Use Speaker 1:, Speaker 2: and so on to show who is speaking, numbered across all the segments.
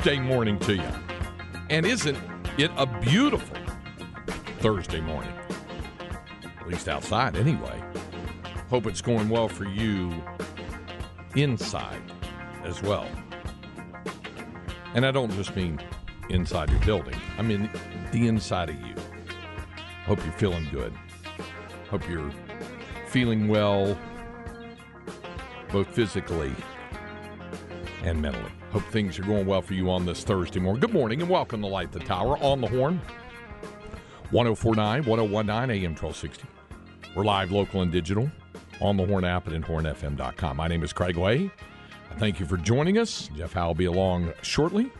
Speaker 1: Thursday morning to you. And isn't it a beautiful Thursday morning? At least outside, anyway. Hope it's going well for you inside as well. And I don't just mean inside your building, I mean the inside of you. Hope you're feeling good. Hope you're feeling well, both physically and mentally. Hope things are going well for you on this Thursday morning. Good morning and welcome to Light the Tower on the Horn. 1049, 1019 AM 1260. We're live, local, and digital on the Horn app and in hornfm.com. My name is Craig Way. Thank you for joining us. Jeff Howe will be along shortly.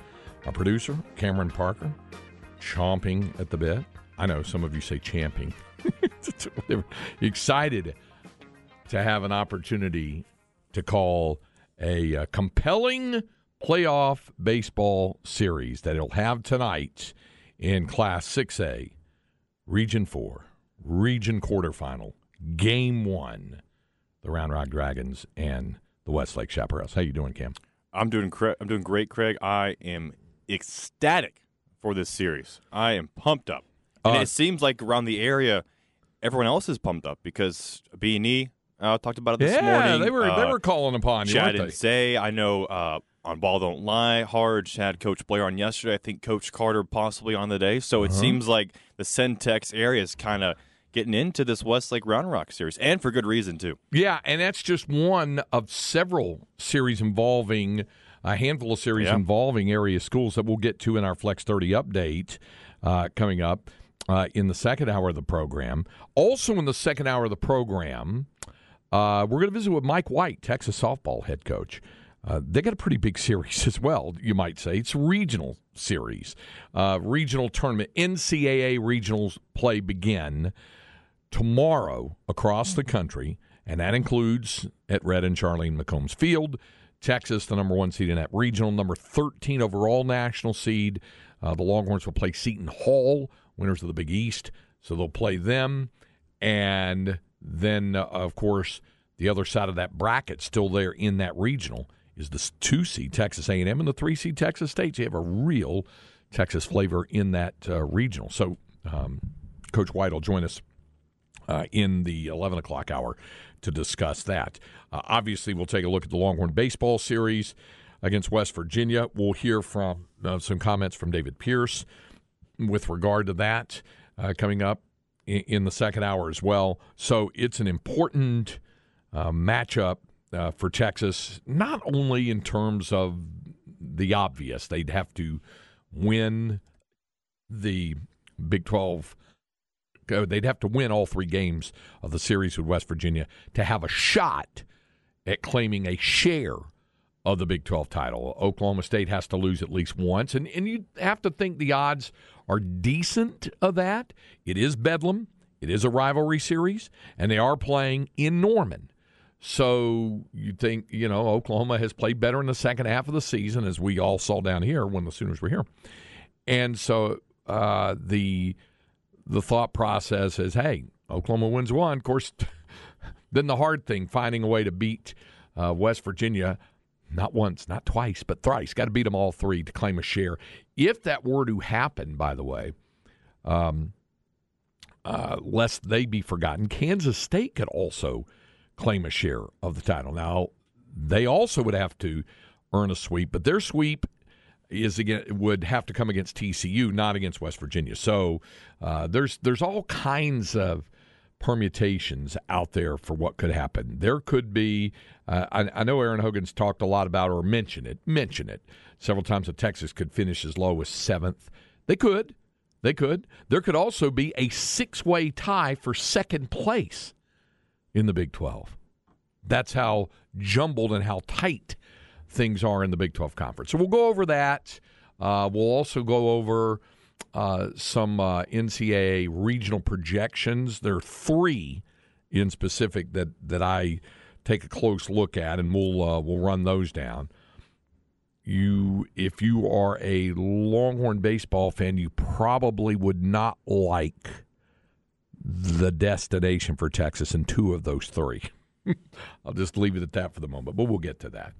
Speaker 1: Our producer, Cameron Parker, chomping at the bit. I know some of you say champing. Excited to have an opportunity to call a, uh compelling playoff baseball series that he'll have tonight in Class 6A, Region 4, Region quarterfinal, Game 1, the Round Rock Dragons and the Westlake Chaparrals. How you doing, Cam?
Speaker 2: I'm doing I'm doing great, Craig. I am ecstatic for this series. I am pumped up, and
Speaker 1: Uh,
Speaker 2: it seems like around the area, everyone else is pumped up because B and E uh, talked about it this morning.
Speaker 1: yeah,
Speaker 2: morning.
Speaker 1: they were they
Speaker 2: Uh,
Speaker 1: were calling upon you,
Speaker 2: Chad and
Speaker 1: they?
Speaker 2: Zay. I know uh, on Ball Don't Lie hard. Had Coach Blair on yesterday. I think Coach Carter possibly on the day. So
Speaker 1: Uh-huh.
Speaker 2: it seems like the Centex area is kind of getting into this Westlake Round Rock series, and for good reason too.
Speaker 1: Yeah, and that's just one of several series involving a handful of series
Speaker 2: Yeah.
Speaker 1: involving area schools that we'll get to in our Flex 30 update uh, coming up uh, in the second hour of the program. Also, in the second hour of the program, uh, we're going to visit with Mike White, Texas softball head coach. Uh, they got a pretty big series as well, you might say. It's a regional series, uh, regional tournament. NCAA regionals play begin tomorrow across the country, and that includes at Red and Charlene McCombs Field. Texas, the number one seed in that regional, number 13 overall national seed. Uh, the Longhorns will play Seton Hall, winners of the Big East, so they'll play them. And then, uh, of course, the other side of that bracket, still there in that regional, is the two seed Texas A&M and the three seed Texas State. So you have a real Texas flavor in that uh, regional. So um, Coach White will join us uh, in the 11 o'clock hour to discuss that. Uh, obviously, we'll take a look at the Longhorn baseball series against West Virginia. We'll hear from uh, some comments from David Pierce with regard to that uh, coming up in, in the second hour as well. So it's an important uh, matchup uh, for Texas, not only in terms of the obvious, they'd have to win the Big 12 uh, they'd have to win all three games of the series with West Virginia to have a shot at claiming a share of the Big 12 title. Oklahoma State has to lose at least once, and, and you have to think the odds are decent of that. It is Bedlam, it is a rivalry series, and they are playing in Norman. So you think, you know, Oklahoma has played better in the second half of the season, as we all saw down here when the Sooners were here. And so uh, the the thought process is, hey, Oklahoma wins one. Of course, then the hard thing, finding a way to beat uh, West Virginia. Not once, not twice, but thrice. Got to beat them all three to claim a share. If that were to happen, by the way, um, uh, lest they be forgotten, Kansas State could also claim a share of the title. Now, they also would have to earn a sweep, but their sweep is again would have to come against TCU, not against West Virginia. So uh, there's there's all kinds of permutations out there for what could happen. There could be. Uh, I, I, know Aaron Hogan's talked a lot about or mentioned it, mention it several times. That Texas could finish as low as seventh. They could. They could. There could also be a six-way tie for second place in the Big 12. That's how jumbled and how tight things are in the Big 12 conference. So we'll go over that. Uh, we'll also go over uh, some uh, NCAA regional projections. There are three in specific that that I take a close look at, and we'll uh, we'll run those down. You, if you are a Longhorn baseball fan, you probably would not like the destination for Texas in two of those three. I'll just leave it at that for the moment, but we'll get to that.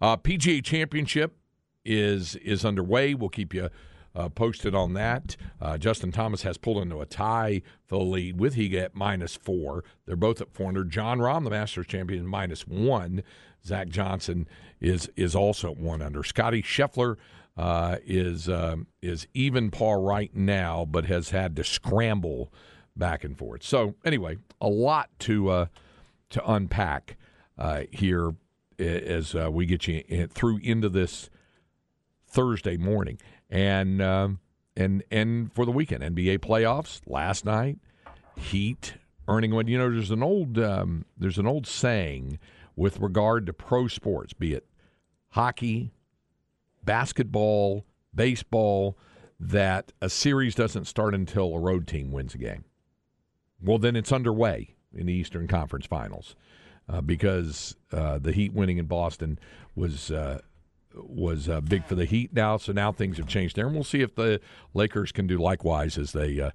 Speaker 1: Uh, PGA Championship is is underway. We'll keep you uh, posted on that. Uh, Justin Thomas has pulled into a tie for the lead with Higa at minus four. They're both at 400. Jon Rahm, the Masters champion, minus one. Zach Johnson is is also at one under. Scottie Scheffler uh, is uh, is even par right now, but has had to scramble back and forth. So anyway, a lot to uh, to unpack uh, here as uh, we get you in, through into this Thursday morning, and um, and and for the weekend NBA playoffs last night, Heat earning one. You know, there's an old um, there's an old saying with regard to pro sports, be it hockey, basketball, baseball, that a series doesn't start until a road team wins a game. Well, then it's underway in the Eastern Conference Finals uh, because uh, the Heat winning in Boston was uh, was uh, big for the Heat now. So now things have changed there, and we'll see if the Lakers can do likewise as they uh,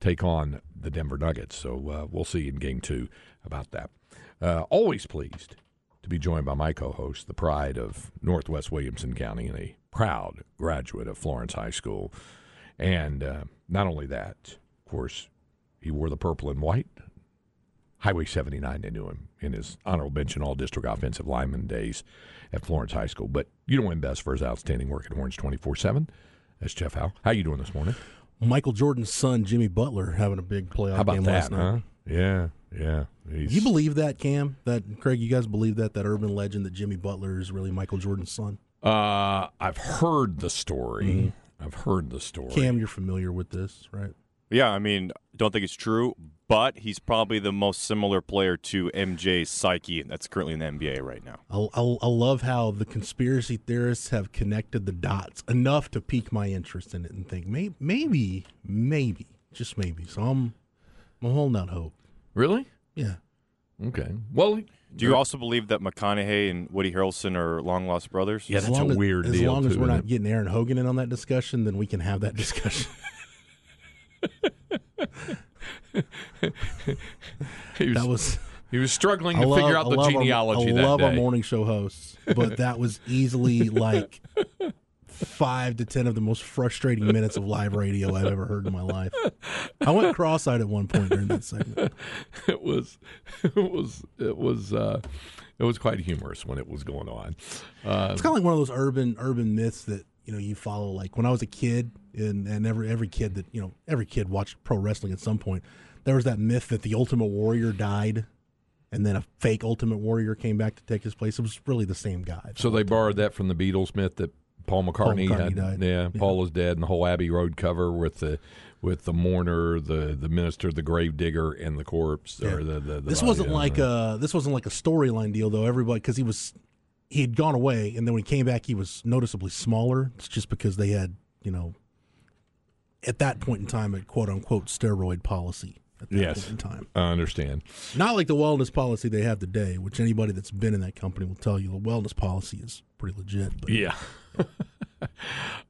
Speaker 1: take on the Denver Nuggets. So uh, we'll see in Game Two about that. always pleased to be joined by my co-host, the pride of Northwest Williamson County, and a proud graduate of Florence High School. And not only that, of course, he wore the purple and white Highway 79, they knew him in his honorable mention all district offensive lineman days at Florence High School. But you know him best for his outstanding work at Horns 24 7. That's Jeff Howe. How you doing this morning?
Speaker 3: Michael Jordan's son, Jimmy Butler, having a big playoff
Speaker 1: How about
Speaker 3: game
Speaker 1: that,
Speaker 3: last night.
Speaker 1: huh? Yeah, yeah. He's,
Speaker 3: You believe that, Cam? That Craig, you guys believe that that urban legend that Jimmy Butler is really Michael Jordan's son?
Speaker 1: uh, I've heard the story. I've heard the story.
Speaker 3: Cam, you're familiar with this, right?
Speaker 2: Yeah, I mean, don't think it's true, but he's probably the most similar player to MJ's psyche that's currently in the NBA right now.
Speaker 3: I, I, I love how the conspiracy theorists have connected the dots enough to pique my interest in it and think maybe, maybe, maybe, just maybe. So I'm, I'm holding out hope.
Speaker 1: Really?
Speaker 3: Yeah.
Speaker 1: Okay. Well,
Speaker 2: Do you also believe that McConaughey and Woody Harrelson are long lost brothers?
Speaker 1: Yeah,
Speaker 3: As
Speaker 1: that's a
Speaker 3: long as-
Speaker 1: weird
Speaker 3: As
Speaker 1: deal,
Speaker 3: long as we're
Speaker 1: isn't
Speaker 3: not
Speaker 1: it?
Speaker 3: getting Aaron Hogan in on that discussion, then we can have that discussion.
Speaker 1: He was,
Speaker 3: that was.
Speaker 1: he was struggling
Speaker 3: I
Speaker 1: to
Speaker 3: love,
Speaker 1: figure out
Speaker 3: I
Speaker 1: the genealogy
Speaker 3: I
Speaker 1: that
Speaker 3: love
Speaker 1: day.
Speaker 3: our morning show hosts, but that was easily like five to ten of the most frustrating minutes of live radio I've ever heard in my life. I went cross-eyed at one point during that segment.
Speaker 1: it was it was it was uh, it was quite humorous when it was going on. Uh,
Speaker 3: It's kind of like one of those urban urban myths that you know you follow. Like when I was a kid, and and every every kid that you know every kid watched pro wrestling at some point. There was that myth that the Ultimate Warrior died, and then a fake Ultimate Warrior came back to take his place. It was really the same guy.
Speaker 1: so they borrowed that from the Beatles myth that Paul McCartney,
Speaker 3: McCartney
Speaker 1: had.
Speaker 3: died.
Speaker 1: Yeah,
Speaker 3: Yeah.
Speaker 1: Paul is dead, and the whole Abbey Road cover with the with the mourner, the the minister, the grave digger, and the corpse. Or the, the, the
Speaker 3: this wasn't like
Speaker 1: right.
Speaker 3: a this wasn't like a storyline deal though. Everybody because he was he had gone away, and then when he came back, he was noticeably smaller. It's just because they had you know at that point in time a quote unquote steroid policy. At that
Speaker 1: Yes.
Speaker 3: point in time,
Speaker 1: I understand.
Speaker 3: not like the wellness policy they have today, which anybody that's been in that company will tell you the wellness policy is pretty legit. But
Speaker 1: Yeah.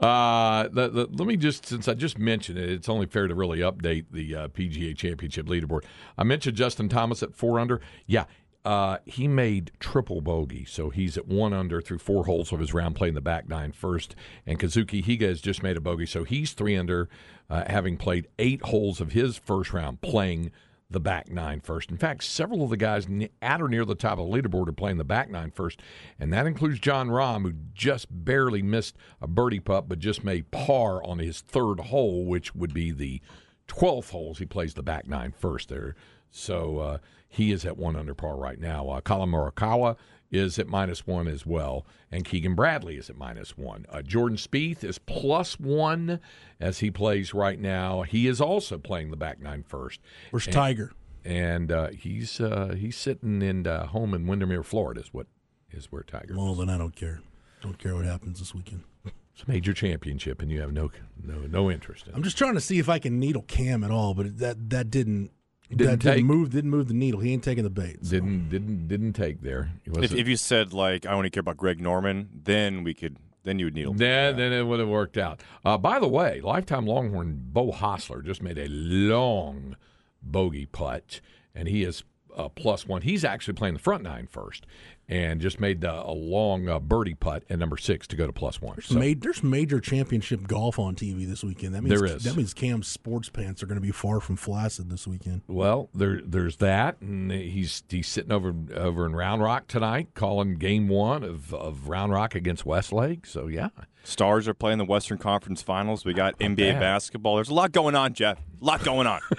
Speaker 1: Uh, the, the, let me just, since I just mentioned it, it's only fair to really update the uh, PGA Championship leaderboard. I mentioned Justin Thomas at four under. Yeah, uh, he made triple bogey, so he's at one under through four holes of his round, playing the back nine first. And Kazuki Higa has just made a bogey, so he's three under, uh, having played eight holes of his first round, playing the back nine first. In fact, several of the guys at or near the top of the leaderboard are playing the back nine first, and that includes Jon Rahm, who just barely missed a birdie putt, but just made par on his third hole, which would be the 12th holes. He plays the back nine first there. So uh, he is at one under par right now. Uh, Collin Morikawa is at minus one as well, and Keegan Bradley is at minus one. Uh, Jordan Spieth is plus one as he plays right now. He is also playing the back nine first.
Speaker 3: Where's
Speaker 1: and,
Speaker 3: Tiger?
Speaker 1: And uh, he's uh, he's sitting in uh, home in Windermere, Florida. Is what is where Tiger.
Speaker 3: Well, then I don't care. Don't care what happens this weekend.
Speaker 1: It's a major championship, and you have no no no interest in.
Speaker 3: I'm just trying to see if I can needle Cam at all, but that that didn't
Speaker 1: didn't take.
Speaker 3: didn't move didn't move the needle. He ain't taking the bait. so.
Speaker 1: Didn't didn't didn't take there.
Speaker 2: If, if you said like I only care about Greg Norman, then we could then you would needle.
Speaker 1: Then, then it would have worked out. Uh, by the way, lifetime Longhorn Beau Hossler just made a long bogey putt, and he is uh, plus one. He's actually playing the front nine first, and just made the, a long uh, birdie putt at number six to go to plus one.
Speaker 3: There's,
Speaker 1: So,
Speaker 3: ma- there's major championship golf on TV this weekend. That means
Speaker 1: There is.
Speaker 3: that means Cam's sports pants are going to be far from flaccid this weekend.
Speaker 1: well, there there's that, and he's he's sitting over over in Round Rock tonight, calling game one of, of Round Rock against Westlake. So yeah,
Speaker 2: Stars are playing the Western Conference Finals. We got NBA
Speaker 1: bad.
Speaker 2: basketball. There's a lot going on, Jeff. A lot going on.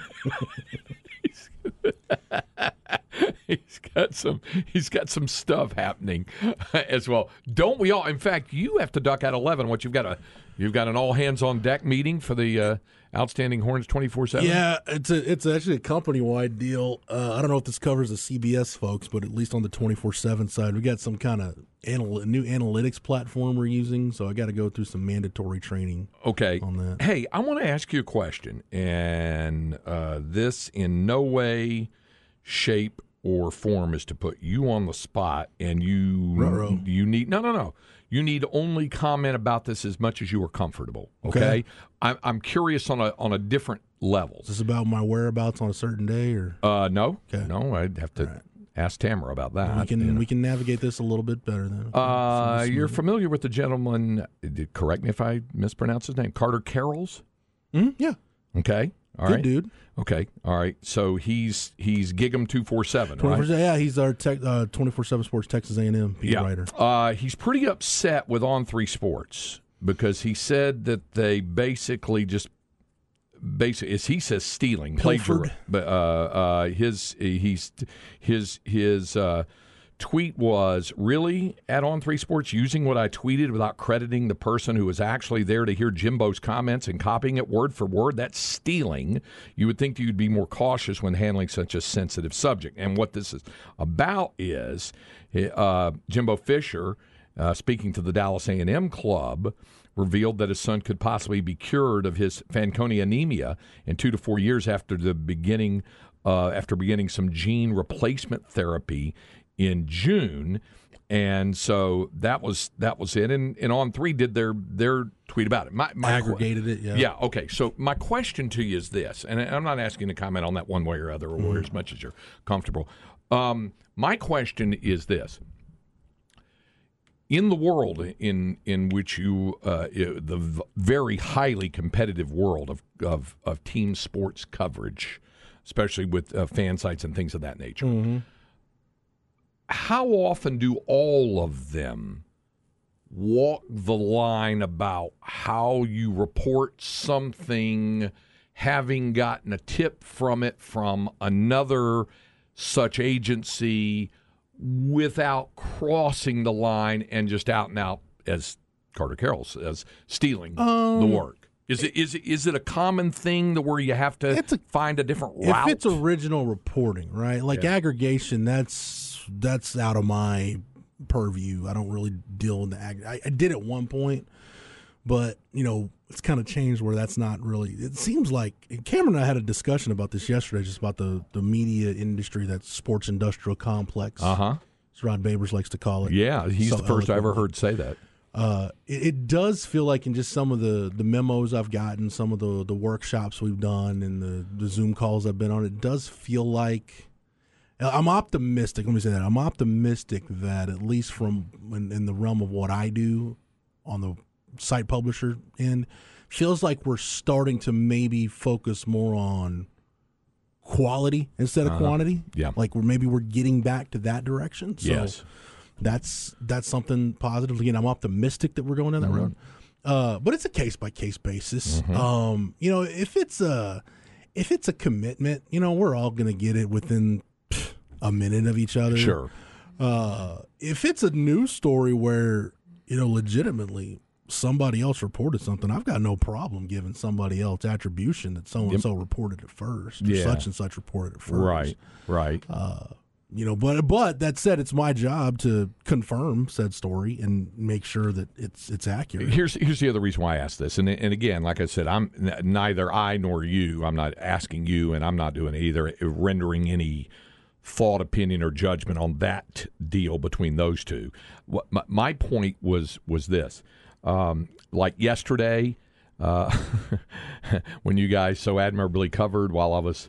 Speaker 1: he's got some he's got some stuff happening as well. Don't we all? In fact, you have to duck at eleven. What you've got a you've got an all hands on deck meeting for the uh, outstanding horns twenty four seven.
Speaker 3: Yeah, it's a it's actually a company wide deal. Uh, I don't know if this covers the CBS folks, but at least on the twenty four seven side, we got some kind of anal- new analytics platform we're using. So I got to go through some mandatory training.
Speaker 1: Okay.
Speaker 3: on that.
Speaker 1: Hey, I want to ask you a question, and uh, this in no way, shape, or form is to put you on the spot, and you
Speaker 3: Ruh-roh.
Speaker 1: you need no no no. You need only comment about this as much as you are comfortable. Okay,
Speaker 3: Okay.
Speaker 1: I'm, I'm curious on a on a different level.
Speaker 3: Is this about my whereabouts on a certain day, or
Speaker 1: Uh, no,
Speaker 3: Okay.
Speaker 1: no, I'd have to ask Tamara about that.
Speaker 3: we can
Speaker 1: you know.
Speaker 3: we can navigate this a little bit better then?
Speaker 1: Uh, you're familiar with the gentleman? Correct me if I mispronounce his name. Carter Karels.
Speaker 3: Mhm, yeah,
Speaker 1: Okay, all
Speaker 3: good
Speaker 1: right.
Speaker 3: dude.
Speaker 1: Okay, all right. So he's he's Gig'em two four seven,
Speaker 3: 24
Speaker 1: right?
Speaker 3: Yeah, he's our tech, uh, 24/7 Sports Texas A&M beat
Speaker 1: Yeah.
Speaker 3: writer.
Speaker 1: Uh, he's pretty upset with On Three Sports because he said that they basically just basically, as he says, stealing, plagiar.
Speaker 3: Pilfered.
Speaker 1: But uh, uh, his he's his his uh, tweet was really at On Three Sports using what I tweeted without crediting the person who was actually there to hear Jimbo's comments and copying it word for word. That's stealing. You would think you'd be more cautious when handling such a sensitive subject. And what this is about is uh, Jimbo Fisher, uh, speaking to the Dallas A&M club, revealed that his son could possibly be cured of his Fanconi anemia in two to four years after the beginning, uh, after beginning some gene replacement therapy in June. And so that was that was it. And, and on three did their their tweet about it. My, my
Speaker 3: Aggregated it, yeah.
Speaker 1: yeah. Okay. So my question to you is this, and I'm not asking to comment on that one way or other, or
Speaker 3: Mm-hmm.
Speaker 1: as much as you're comfortable. Um, my question is this: in the world in in which you uh, the v- very highly competitive world of of, of team sports coverage, especially with uh, fan sites and things of that nature, how often do all of them walk the line about how you report something having gotten a tip from it from another such agency without crossing the line and just out and out as Carter Karels says stealing the um, work? Is it is it, is it a common thing that where you have to
Speaker 3: a-
Speaker 1: find a different route
Speaker 3: If it's original reporting, right? Like aggregation, that's that's out of my purview. I don't really deal in the ag. I, I did at one point, but you know, it's kind of changed where that's not really. It seems like Cameron and I had a discussion about this yesterday, just about the the media industry, that sports industrial complex.
Speaker 1: uh-huh
Speaker 3: as Rod Babers likes to call it.
Speaker 1: yeah he's
Speaker 3: So
Speaker 1: the first I ever heard say that
Speaker 3: Uh, it, it does feel like in just some of the, the memos I've gotten, some of the, the workshops we've done, and the, the Zoom calls I've been on, it does feel like I'm optimistic. Let me say that I'm optimistic that at least from in, in the realm of what I do on the site publisher end, feels like we're starting to maybe focus more on quality instead of quantity.
Speaker 1: Yeah.
Speaker 3: like we're maybe we're getting back to that direction. So
Speaker 1: Yes.
Speaker 3: that's that's something positive. Again, I'm optimistic that we're going down that road. Uh, but it's a case by case basis. Um, you know, if it's a if it's a commitment, you know, we're all going to get it within a minute of each other.
Speaker 1: Sure.
Speaker 3: Uh, if it's a news story where you know legitimately somebody else reported something, I've got no problem giving somebody else attribution that so and so reported it first,
Speaker 1: Yeah.
Speaker 3: such and such reported it first.
Speaker 1: Right. Right.
Speaker 3: You know, but but that said, it's my job to confirm said story and make sure that it's it's accurate.
Speaker 1: Here's here's the other reason why I asked this, and and again, like I said, I'm n- neither I nor you. I'm not asking you, and I'm not doing either. Rendering any thought, opinion, or judgment on that deal between those two. What my, my point was was this: um, like yesterday, uh, when you guys so admirably covered while I was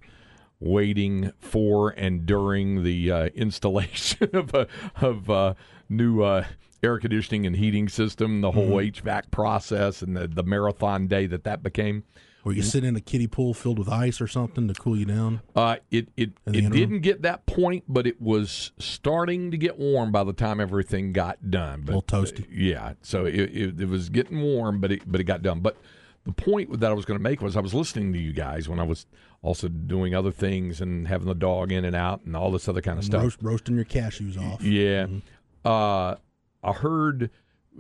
Speaker 1: waiting for and during the uh, installation of a of a new uh, air conditioning and heating system, the whole HVAC process, and the, the marathon day that that became.
Speaker 3: Or you sit in a kiddie pool filled with ice or something to cool you down.
Speaker 1: Uh, it it, it
Speaker 3: interim?
Speaker 1: didn't get that point, but it was starting to get warm by the time everything got done. But,
Speaker 3: A little toasty.
Speaker 1: yeah, so it, it, it was getting warm, but it but it got done. But the point that I was going to make was I was listening to you guys when I was also doing other things and having the dog in and out and all this other kind of stuff.
Speaker 3: Roast, roasting your cashews off.
Speaker 1: Yeah. Uh, I heard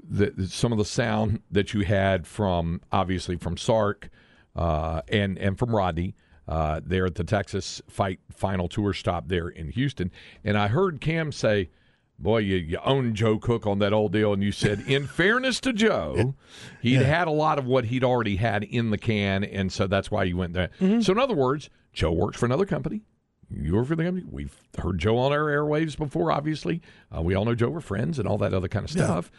Speaker 1: that some of the sound that you had from obviously from Sark uh, and and from Rodney uh, there at the Texas Fight Final Tour stop there in Houston, and I heard Cam say. Boy, you, you own Joe Cook on that old deal, and you said, in fairness to Joe, he'd had a lot of what he'd already had in the can, and so that's why you went there. So, in other words, Joe works for another company. You work for the company. We've heard Joe on our airwaves before, obviously. Uh, we all know Joe. We're friends and all that other kind of stuff.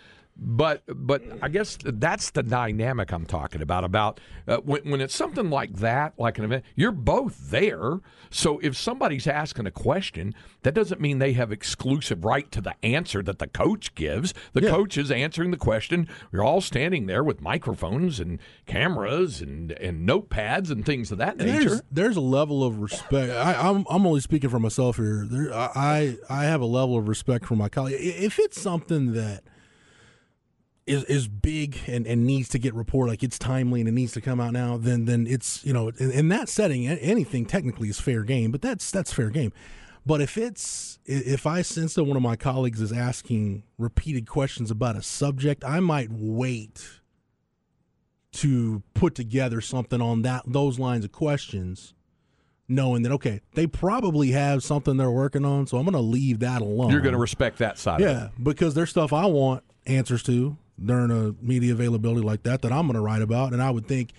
Speaker 1: But but I guess that's the dynamic I'm talking about. About uh, when, when it's something like that, like an event, you're both there. So if somebody's asking a question, that doesn't mean they have exclusive right to the answer that the coach gives. The coach is answering the question. You're all standing there with microphones and cameras and, and notepads and things of that nature.
Speaker 3: There's there's a level of respect. I, I'm I'm only speaking for myself here. There, I I have a level of respect for my colleague. If it's something that is is big and, and needs to get reported, like it's timely and it needs to come out now, then then it's you know in, in that setting, anything technically is fair game. But that's that's fair game. But if it's if I sense that one of my colleagues is asking repeated questions about a subject, I might wait to put together something on that those lines of questions knowing that okay they probably have something they're working on so i'm going to leave that alone
Speaker 1: You're going to respect that side of it.
Speaker 3: yeah because there's stuff i want answers to during a media availability like that that i'm going to write about and i would think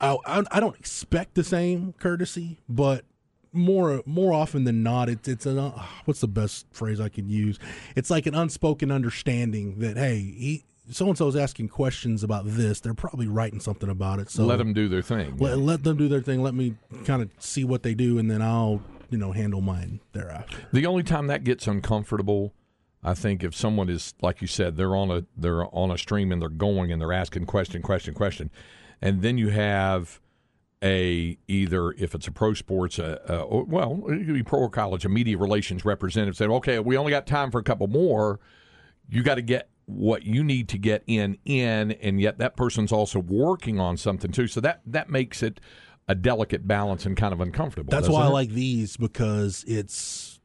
Speaker 3: I, I, I don't expect the same courtesy but more more often than not it's it's an uh, what's the best phrase i can use it's like an unspoken understanding that hey he so and so is asking questions about this they're probably writing something about it so
Speaker 1: Let them do their thing.
Speaker 3: let, let them do their thing. Let me kind of see what they do, and then I'll you know handle mine thereafter.
Speaker 1: The only time that gets uncomfortable, I think, if someone is like you said, they're on a they're on a stream and they're going and they're asking question, question, question, and then you have a either if it's a pro sports, uh, uh, or, well, it could be pro or college, a media relations representative said, "Okay, we only got time for a couple more. You got to get." what you need to get in in and yet that person's also working on something too so that that makes it a delicate balance and kind of uncomfortable
Speaker 3: That's why I like these because it's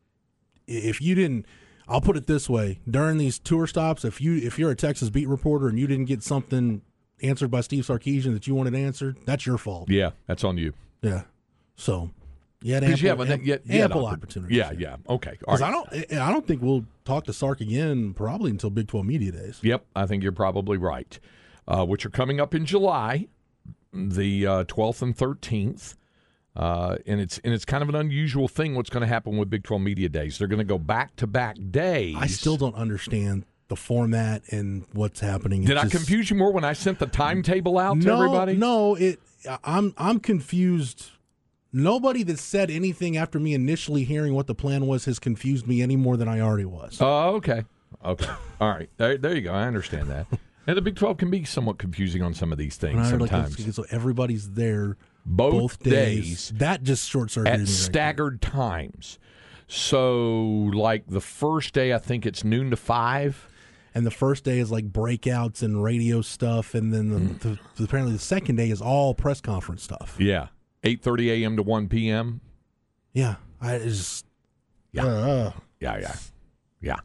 Speaker 3: if you didn't. I'll put it this way: during these tour stops, if you if you're a Texas beat reporter and you didn't get something answered by Steve Sarkisian that you wanted answered, that's your fault.
Speaker 1: yeah that's on you
Speaker 3: Yeah. So you had ample,
Speaker 1: you have a,
Speaker 3: am-
Speaker 1: you had- you
Speaker 3: ample
Speaker 1: oppor-
Speaker 3: opportunity.
Speaker 1: Yeah, yeah. Okay.
Speaker 3: Because
Speaker 1: right.
Speaker 3: I don't, I don't think we'll talk to Sark again probably until Big Twelve Media Days.
Speaker 1: Yep, I think you're probably right. Uh, which are coming up in July, the uh, 12th and 13th. Uh, and it's and it's kind of an unusual thing. What's going to happen with Big 12 Media Days? They're going to go back to back days.
Speaker 3: I still don't understand the format and what's happening.
Speaker 1: Did
Speaker 3: It's
Speaker 1: I
Speaker 3: just-
Speaker 1: confuse you more when I sent the timetable out to everybody?
Speaker 3: No, it. I'm I'm confused. Nobody that said anything after me initially hearing what the plan was has confused me any more than I already was.
Speaker 1: Oh, okay. Okay. All right. There, there you go. I understand that. And the Big 12 can be somewhat confusing on some of these things
Speaker 3: I heard, like,
Speaker 1: sometimes.
Speaker 3: so everybody's there
Speaker 1: both,
Speaker 3: both days.
Speaker 1: days
Speaker 3: That just short circuited
Speaker 1: at
Speaker 3: me. right
Speaker 1: staggered times. So, like the first day, I think it's noon to five.
Speaker 3: And the first day is like breakouts and radio stuff, and then the,
Speaker 1: Mm.
Speaker 3: the, apparently the second day is all press conference stuff.
Speaker 1: Yeah, eight thirty a.m. to one p.m.
Speaker 3: Yeah, I just
Speaker 1: Yeah.
Speaker 3: uh,
Speaker 1: Yeah, yeah, yeah.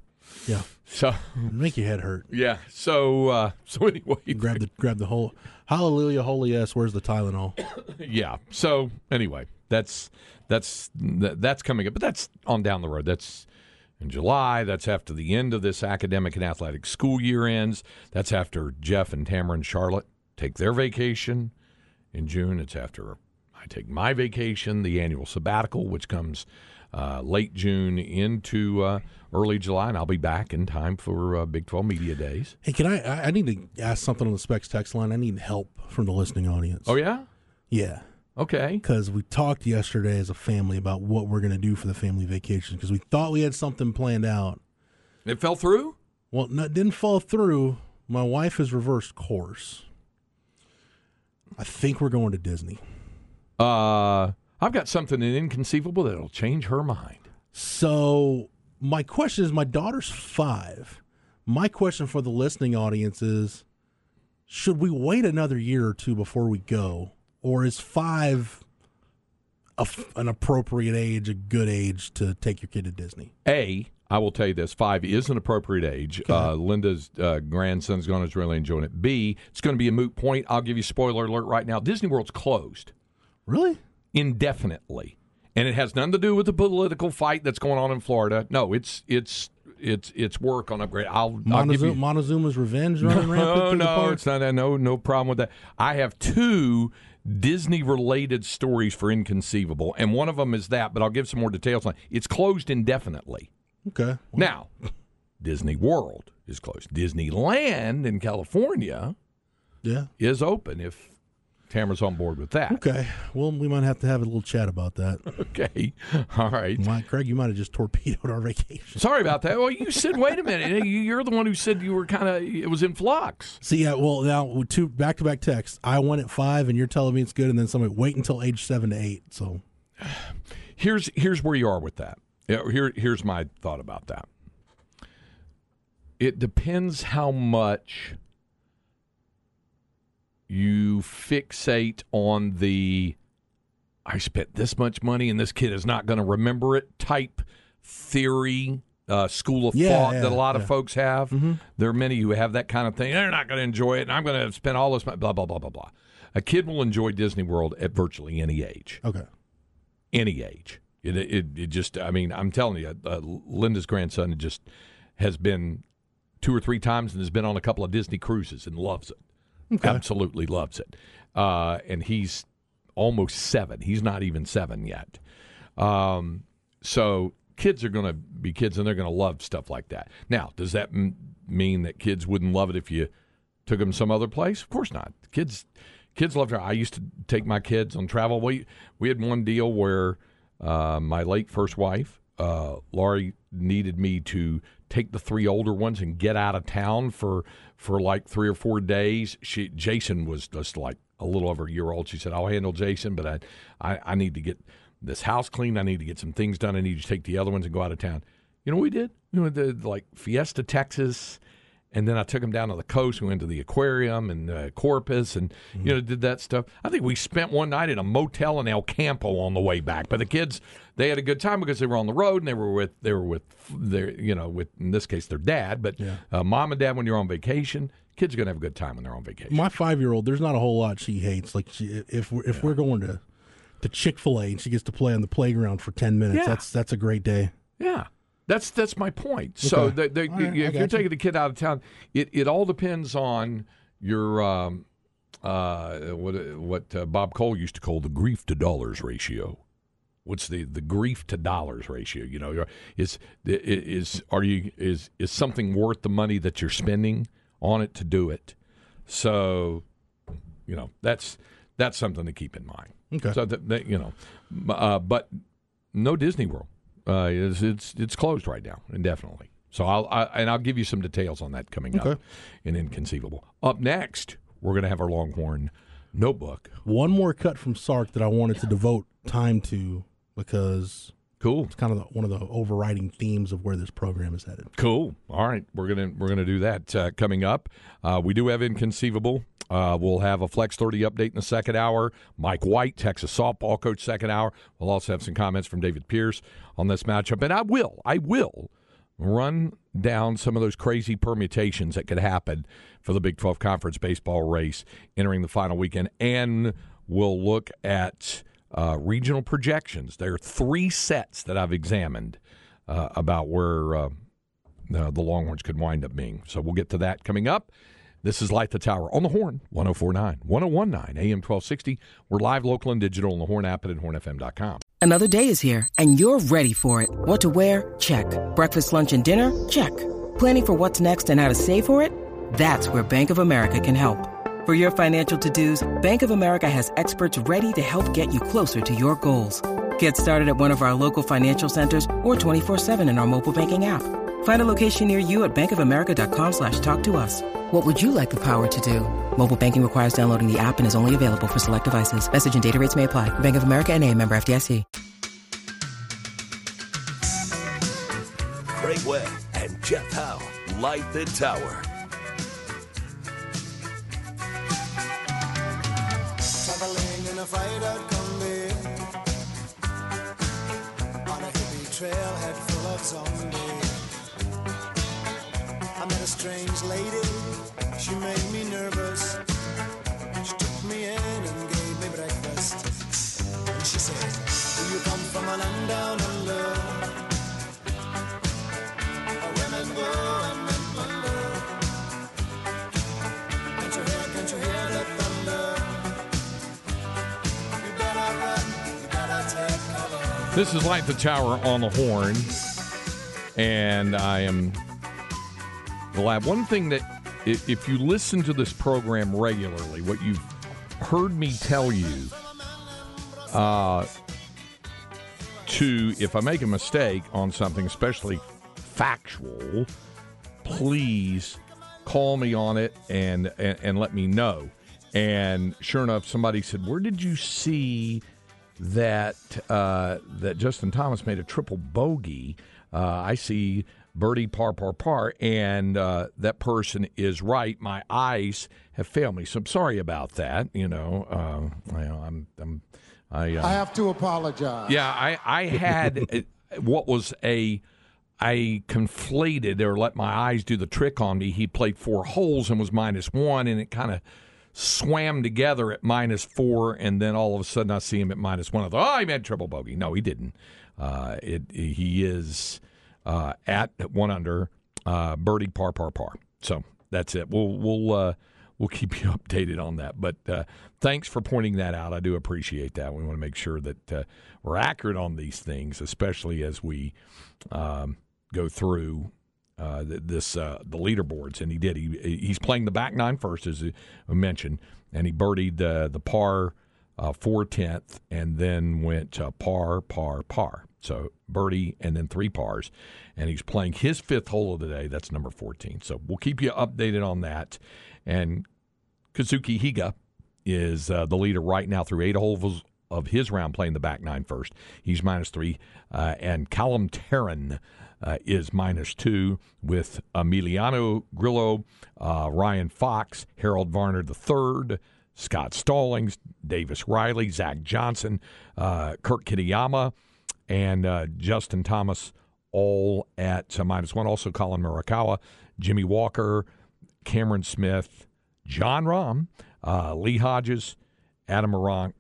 Speaker 3: Yeah,
Speaker 1: So,
Speaker 3: make your head hurt.
Speaker 1: yeah. So, uh, so anyway,
Speaker 3: Grab the grab the whole hallelujah, holy yes. Where's the Tylenol?
Speaker 1: yeah. So anyway, that's that's that's coming up, but that's on down the road. That's in July. That's after the end of this academic and athletic school year ends. That's after Jeff and Tamara and Charlotte take their vacation in June. It's after I take my vacation, the annual sabbatical, which comes uh, late June into uh, early July, and I'll be back in time for uh, Big Twelve Media Days.
Speaker 3: Hey, can I? I I need to ask something on the specs text line. I need help from the listening audience.
Speaker 1: Oh yeah,
Speaker 3: yeah.
Speaker 1: okay.
Speaker 3: because we talked yesterday as a family about what we're going to do for the family vacation because we thought we had something planned out.
Speaker 1: It fell through.
Speaker 3: Well, no, it didn't fall through. My wife has reversed course. I think we're going to Disney.
Speaker 1: Uh, I've got something inconceivable that'll change her mind.
Speaker 3: So, my question is my daughter's five. My question for the listening audience is should we wait another year or two before we go? Or is five a an appropriate age, a good age to take your kid to Disney?
Speaker 1: A, I will tell you this: five is an appropriate age. Uh, Linda's uh, grandson's going to really enjoying it. B, it's going to be a moot point. I'll give you spoiler alert right now. Disney World's closed
Speaker 3: Really?
Speaker 1: Indefinitely, and it has nothing to do with the political fight that's going on in Florida. No, it's it's it's it's work on upgrade. I'll, I'll you.
Speaker 3: Montezuma's revenge running rampant
Speaker 1: No,
Speaker 3: the
Speaker 1: no,
Speaker 3: park?
Speaker 1: it's not. No, no problem with that. I have two Disney-related stories for inconceivable, and one of them is that. But I'll give some more details on. It's closed indefinitely.
Speaker 3: Okay.
Speaker 1: Now, Disney World is closed. Disneyland in California
Speaker 3: Yeah.
Speaker 1: is open if Tamara's on board with that.
Speaker 3: Okay. Well, we might have to have a little chat about that.
Speaker 1: Okay. All right.
Speaker 3: Mike, Craig, you might have just torpedoed our vacation.
Speaker 1: Sorry about that. Well, you said, wait a minute. You- You're the one who said you were kind of, it was in flux.
Speaker 3: See, yeah, well, now with two back to back texts. I went at five, and you're telling me it's good, and then somebody wait until age seven to eight. So,
Speaker 1: Here's here's where you are with that. Yeah, Here here's my thought about that. It depends how much you fixate on the I spent this much money and this kid is not going to remember it type theory, uh, school of
Speaker 3: Yeah,
Speaker 1: thought
Speaker 3: yeah,
Speaker 1: that a lot of folks have. There are many who have that kind of thing. They're not going to enjoy it, and I'm going to spend all this money, blah, blah, blah, blah, blah. A kid will enjoy Disney World at virtually any age
Speaker 3: okay.
Speaker 1: any age. It, it, it just, I mean, I'm telling you, uh, Linda's grandson just has been two or three times and has been on a couple of Disney cruises and loves it. Absolutely loves it. Uh, and he's almost seven. He's not even seven yet. Um, so kids are going to be kids and they're going to love stuff like that. Now, does that m- mean that kids wouldn't love it if you took them some other place? Of course not. Kids, kids love travel. I used to take my kids on travel. We we had one deal where uh, my late first wife, uh, Laurie, needed me to take the three older ones and get out of town for for like three or four days. She Jason was just like a little over a year old. She said, "I'll handle Jason, but I I, I need to get." This house cleaned. I need to get some things done. I need to take the other ones and go out of town. You know what we did? We went to like Fiesta, Texas, and then I took them down to the coast. We went to the aquarium and uh, Corpus, and you know did that stuff. I think we spent one night at a motel in El Campo on the way back. But the kids, they had a good time because they were on the road and they were with they were with their you know with in this case their dad, but uh, mom and dad when you're on vacation, kids are gonna have a good time when they're on vacation.
Speaker 3: My five year old, there's not a whole lot she hates. Like, she, if we're, if we're going to to Chick fil A and she gets to play on the playground for ten minutes,
Speaker 1: Yeah.
Speaker 3: that's that's a great day.
Speaker 1: Yeah. That's that's my point. So
Speaker 3: Okay. All right,
Speaker 1: if you're
Speaker 3: you.
Speaker 1: taking the kid out of town, it, it all depends on your um, uh, what what uh, Bob Cole used to call the grief to dollars ratio. What's the, the grief to dollars ratio? You know, is is are you is is something worth the money that you're spending on it to do it? So, you know, that's that's something to keep in mind.
Speaker 3: Okay.
Speaker 1: So that, that you know, uh, but no Disney World. Uh, it's, it's it's closed right now indefinitely. So I'll I, and I'll give you some details on that coming
Speaker 3: Okay.
Speaker 1: up in Inconceivable. Up next, we're going to have our Longhorn notebook.
Speaker 3: One more cut from Sark that I wanted to devote time to because
Speaker 1: Cool.
Speaker 3: it's kind of the, one of the overriding themes of where this program is headed.
Speaker 1: Cool. All right, we're gonna we're gonna do that uh, coming up. Uh, we do have inconceivable. Uh, we'll have a Flex 30 update in the second hour. Mike White, Texas softball coach, second hour. We'll also have some comments from David Pierce on this matchup, and I will, I will run down some of those crazy permutations that could happen for the Big 12 Conference baseball race entering the final weekend, and we'll look at uh, regional projections. There are three sets that I've examined uh, about where. Uh, the Longhorns could wind up being. So we'll get to that coming up. This is Light the Tower on the Horn, 1049, 1019, AM 1260. We're live, local, and digital on the Horn app and at hornfm.com.
Speaker 4: Another day is here, and you're ready for it. What to wear? Check. Breakfast, lunch, and dinner? Check. Planning for what's next and how to save for it? That's where Bank of America can help. For your financial to-dos, Bank of America has experts ready to help get you closer to your goals. Get started at one of our local financial centers or 24-7 in our mobile banking app. Find a location near you at bankofamerica.com slash talk to us. What would you like the power to do? Mobile banking requires downloading the app and is only available for select devices. Message and data rates may apply. Bank of America and a member FDIC.
Speaker 5: Craig Way and Jeff Howe light the tower.
Speaker 6: Traveling in a fried-out Kombi On a hippie trailhead full of zombies I met a strange lady, she made me nervous She took me in and gave me breakfast And she said, do you come from a land down under? Women go and men Can't you hear, can't you hear the thunder? You better run, you better take cover.
Speaker 1: This is Light the Tower on the Horn, and I am glad. One thing that, if you listen to this program regularly, what you've heard me tell you, uh, to if I make a mistake on something, especially factual, please call me on it and, and and let me know. And sure enough, somebody said, "Where did you see that uh, that Justin Thomas made a triple bogey?" Uh, I see birdie par par par, and uh, that person is right. My eyes have failed me, so I'm sorry about that. You know, uh, you know I'm I'm I. Uh,
Speaker 7: I have to apologize.
Speaker 1: yeah, I I had what was a I conflated or let my eyes do the trick on me. He played four holes and was minus one, and it kind of swam together at minus four, and then all of a sudden I see him at minus one. I thought, oh, he made triple bogey. No, he didn't. Uh, it he is uh, at one under uh, birdie par par par. So that's it. We'll we'll uh, we'll keep you updated on that. But uh, thanks for pointing that out. I do appreciate that. We want to make sure that uh, we're accurate on these things, especially as we um, go through uh, this uh, the leaderboards. And he did. He he's playing the back nine first, as I mentioned, and he birdied the the par uh, four tenth, and then went uh, par par par. So birdie and then three pars, and he's playing his fifth hole of the day. That's number fourteen. So we'll keep you updated on that. And Kazuki Higa is uh, the leader right now through eight holes of his round playing the back nine first. He's minus three. Uh, and Callum Tarren uh, is minus two with Emiliano Grillo, uh, Ryan Fox, Harold Varner III, Scott Stallings, Davis Riley, Zach Johnson, uh, Kurt Kitayama, and uh, Justin Thomas all at uh, minus one. Also, Collin Morikawa, Jimmy Walker, Cameron Smith, Jon Rahm, uh, Lee Hodges, Adam Aronk,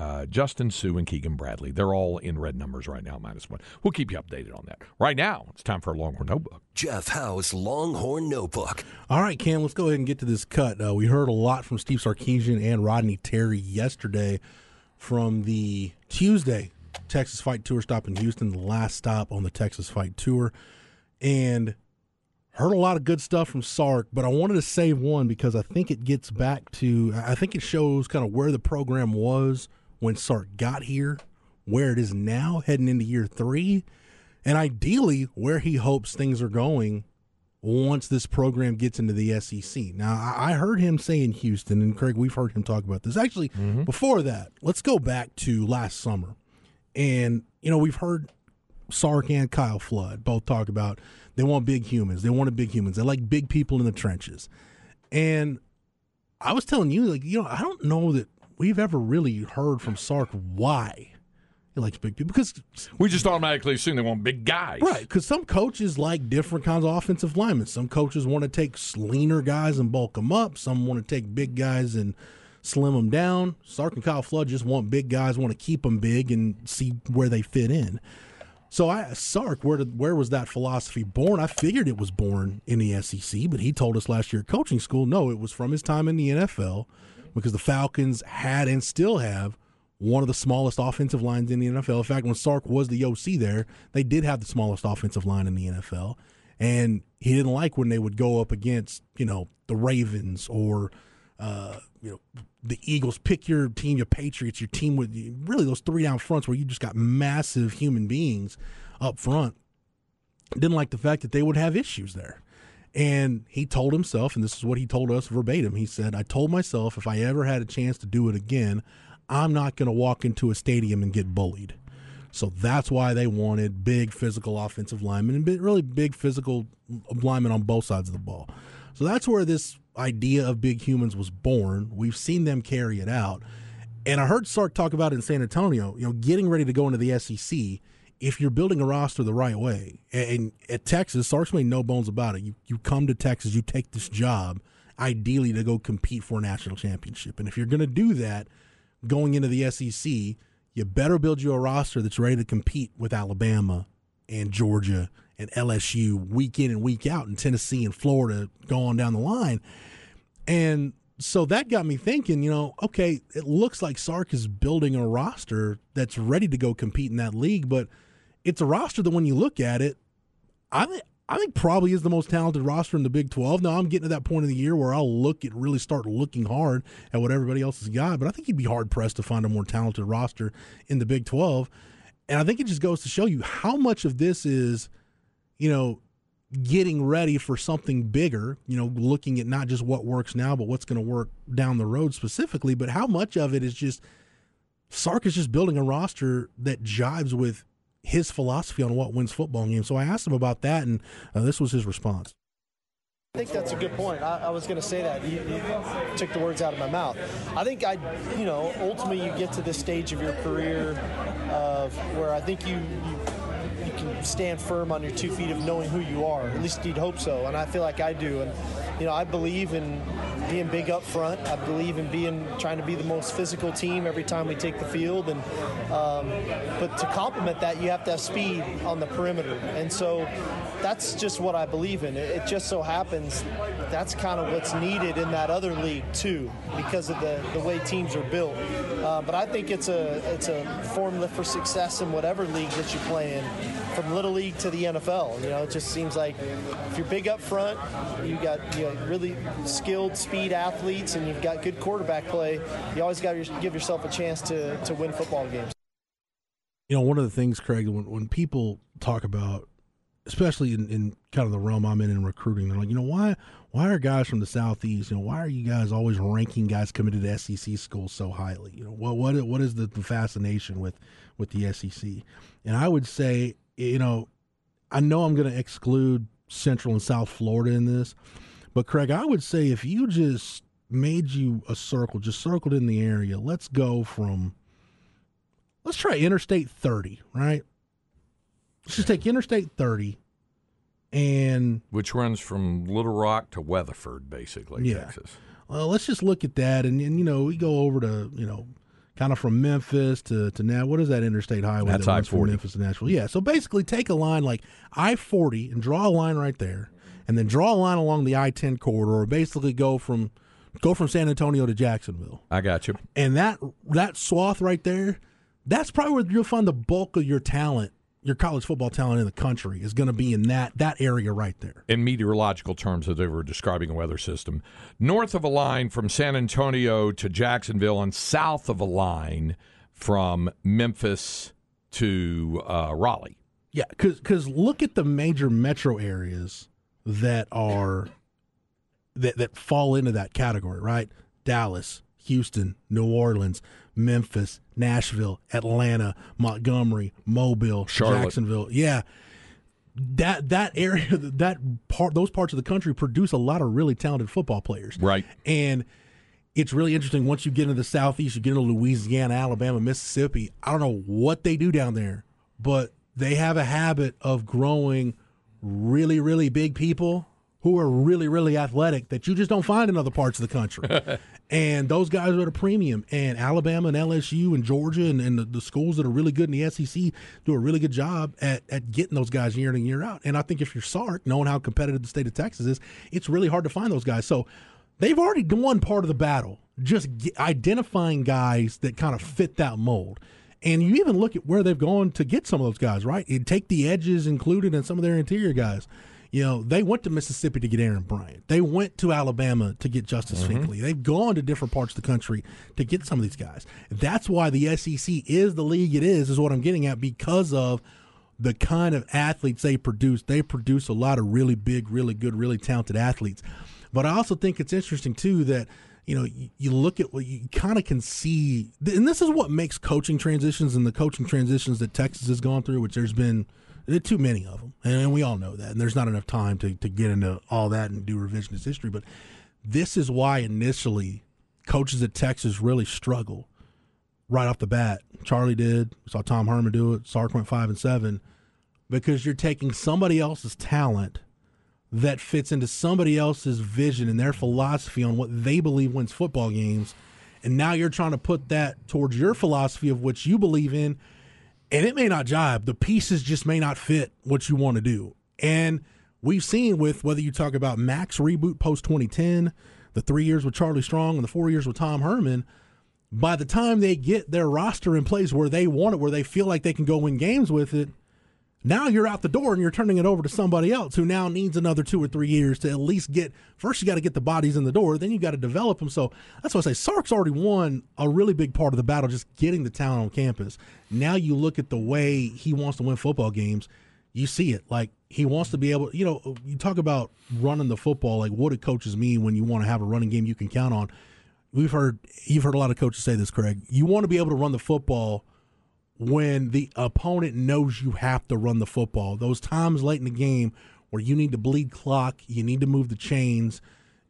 Speaker 1: uh, Justin Suh, and Keegan Bradley. They're all in red numbers right now, minus one. We'll keep you updated on that. Right now, it's time for a Longhorn Notebook.
Speaker 5: Jeff Howe's Longhorn Notebook.
Speaker 3: All right, Cam, let's go ahead and get to this cut. Uh, we heard a lot from Steve Sarkisian and Rodney Terry yesterday from the Tuesday Texas Fight Tour stop in Houston, the last stop on the Texas Fight Tour, and heard a lot of good stuff from Sark. But I wanted to save one because I think it gets back to I think it shows kind of where the program was when Sark got here, where it is now heading into year three, and ideally where he hopes things are going once this program gets into the SEC. Now, I heard him say in Houston, and Craig, we've heard him talk about this. Actually, mm-hmm. before that, let's go back to last summer. And, you know, we've heard Sark and Kyle Flood both talk about they want big humans. They wanted big humans. They like big people in the trenches. And I was telling you, like, you know, I don't know that we've ever really heard from Sark why he likes big people because
Speaker 1: We just automatically assume they want big guys.
Speaker 3: Right, because some coaches like different kinds of offensive linemen. Some coaches want to take leaner guys and bulk them up. Some want to take big guys and slim them down. Sark and Kyle Flood just want big guys, want to keep them big and see where they fit in. So I asked Sark, where did, where was that philosophy born? I figured it was born in the SEC, but he told us last year at coaching school, no, it was from his time in the NFL because the Falcons had and still have one of the smallest offensive lines in the NFL. In fact, when Sark was the OC there, they did have the smallest offensive line in the NFL. And he didn't like when they would go up against, you know, the Ravens or, uh, you know, the Eagles. Pick your team, your Patriots, your team with really those three down fronts where you just got massive human beings up front. Didn't like the fact that they would have issues there. And he told himself, and this is what he told us verbatim. He said, I told myself if I ever had a chance to do it again, I'm not going to walk into a stadium and get bullied. So that's why they wanted big physical offensive linemen and really big physical linemen on both sides of the ball. So that's where this idea of big humans was born. We've seen them carry it out. And I heard Sark talk about in San Antonio, you know, getting ready to go into the SEC. If you're building a roster the right way, and at Texas, Sark's made no bones about it. You you come to Texas, you take this job, ideally to go compete for a national championship. And if you're going to do that, going into the SEC, you better build you a roster that's ready to compete with Alabama and Georgia and LSU week in and week out, and Tennessee and Florida going down the line. And so that got me thinking, you know, okay, it looks like Sark is building a roster that's ready to go compete in that league, but it's a roster that when you look at it, I think I think probably is the most talented roster in the Big 12. Now I'm getting to that point of the year where I'll look at really start looking hard at what everybody else has got, but I think you'd be hard pressed to find a more talented roster in the Big 12. And I think it just goes to show you how much of this is, you know, getting ready for something bigger, you know, looking at not just what works now, but what's going to work down the road specifically, but how much of it is just Sark is just building a roster that jives with his philosophy on what wins football games. So I asked him about that, and uh, this was his response.
Speaker 7: I think that's a good point. I, I was going to say that. You, you took the words out of my mouth. I think I, you know, ultimately you get to this stage of your career of where I think you you can stand firm on your two feet of knowing who you are. At least you'd hope so, and I feel like I do. And you know, I believe in being big up front. I believe in being trying to be the most physical team every time we take the field. And um, but to complement that, you have to have speed on the perimeter. And so that's just what I believe in. It, just so happens that's kind of what's needed in that other league too, because of the, the way teams are built. Uh, but I think it's a it's a formula for success in whatever league that you play in, from little league to the NFL. You know, it just seems like if you're big up front, you got you got really skilled speed athletes, and you've got good quarterback play. You always got to give yourself a chance to to win football games.
Speaker 3: You know, one of the things, Craig, when, when people talk about, especially in, in kind of the realm I'm in in recruiting, they're like, you know, why why are guys from the southeast, you know, why are you guys always ranking guys committed to SEC schools so highly? You know, what what what is the, the fascination with with the SEC? And I would say, you know, I know I'm going to exclude Central and South Florida in this, but Craig, I would say if you just made you a circle, just circled in the area, let's go from let's try Interstate 30, right? Let's just take Interstate 30 and
Speaker 1: Which runs from Little Rock to Weatherford, basically,
Speaker 3: Yeah.
Speaker 1: Texas.
Speaker 3: well, let's just look at that and, and you know, we go over to, you know, kind of from Memphis to to now what is that interstate highway
Speaker 1: That's
Speaker 3: that from
Speaker 1: I-40.
Speaker 3: Memphis to Nashville? Yeah, so basically take a line like I-40 and draw a line right there and then draw a line along the I-10 corridor or basically go from go from San Antonio to Jacksonville.
Speaker 1: I got you.
Speaker 3: and that that swath right there That's probably where you'll find the bulk of your talent, your college football talent in the country is going to be in that that area right there.
Speaker 1: in meteorological terms as they were describing a weather system. North of a line from San Antonio to Jacksonville, and south of a line from Memphis to uh, Raleigh.
Speaker 3: Yeah, because look at the major metro areas that are that that fall into that category, right? Dallas, Houston, New Orleans, Memphis, Nashville, Atlanta, Montgomery, Mobile,
Speaker 1: Charlotte.
Speaker 3: Jacksonville. Yeah. That that area that part those parts of the country produce a lot of really talented football players.
Speaker 1: Right.
Speaker 3: And it's really interesting once you get into the southeast, you get into Louisiana, Alabama, Mississippi. I don't know what they do down there, but they have a habit of growing really, really big people who are really, really athletic that you just don't find in other parts of the country. and those guys are at a premium. And Alabama and LSU and Georgia and, and the, the schools that are really good in the SEC do a really good job at, at getting those guys year in and year out. And I think if you're Sark, knowing how competitive the state of Texas is, it's really hard to find those guys. So they've already won part of the battle, just identifying guys that kind of fit that mold. And you even look at where they've gone to get some of those guys, right? And take the edges included in some of their interior guys. You know, they went to Mississippi to get Aaron Bryant. They went to Alabama to get Justice mm-hmm. Finkley. They've gone to different parts of the country to get some of these guys. That's why the SEC is the league it is, is what I'm getting at, because of the kind of athletes they produce. They produce a lot of really big, really good, really talented athletes. But I also think it's interesting too that you know you, you look at what you kind of can see, and this is what makes coaching transitions and the coaching transitions that Texas has gone through, which there's been there too many of them, and we all know that. And there's not enough time to to get into all that and do revisionist history. But this is why initially coaches at Texas really struggle right off the bat. Charlie did. We saw Tom Herman do it. Sark went five and seven because you're taking somebody else's talent that fits into somebody else's vision and their philosophy on what they believe wins football games. And now you're trying to put that towards your philosophy of what you believe in. And it may not jive. The pieces just may not fit what you want to do. And we've seen with whether you talk about Mack's reboot post 2010, the three years with Charlie Strong, and the four years with Tom Herman, by the time they get their roster in place where they want it, where they feel like they can go win games with it, now you're out the door and you're turning it over to somebody else who now needs another two or three years to at least get. First, you got to get the bodies in the door, then you got to develop them. So that's what I say. Sark's already won a really big part of the battle, just getting the talent on campus. Now you look at the way he wants to win football games. You see it like he wants to be able. You know, you talk about running the football. Like what do coaches mean when you want to have a running game you can count on? We've heard you've heard a lot of coaches say this, Craig. You want to be able to run the football when the opponent knows you have to run the football. Those times late in the game where you need to bleed clock, you need to move the chains,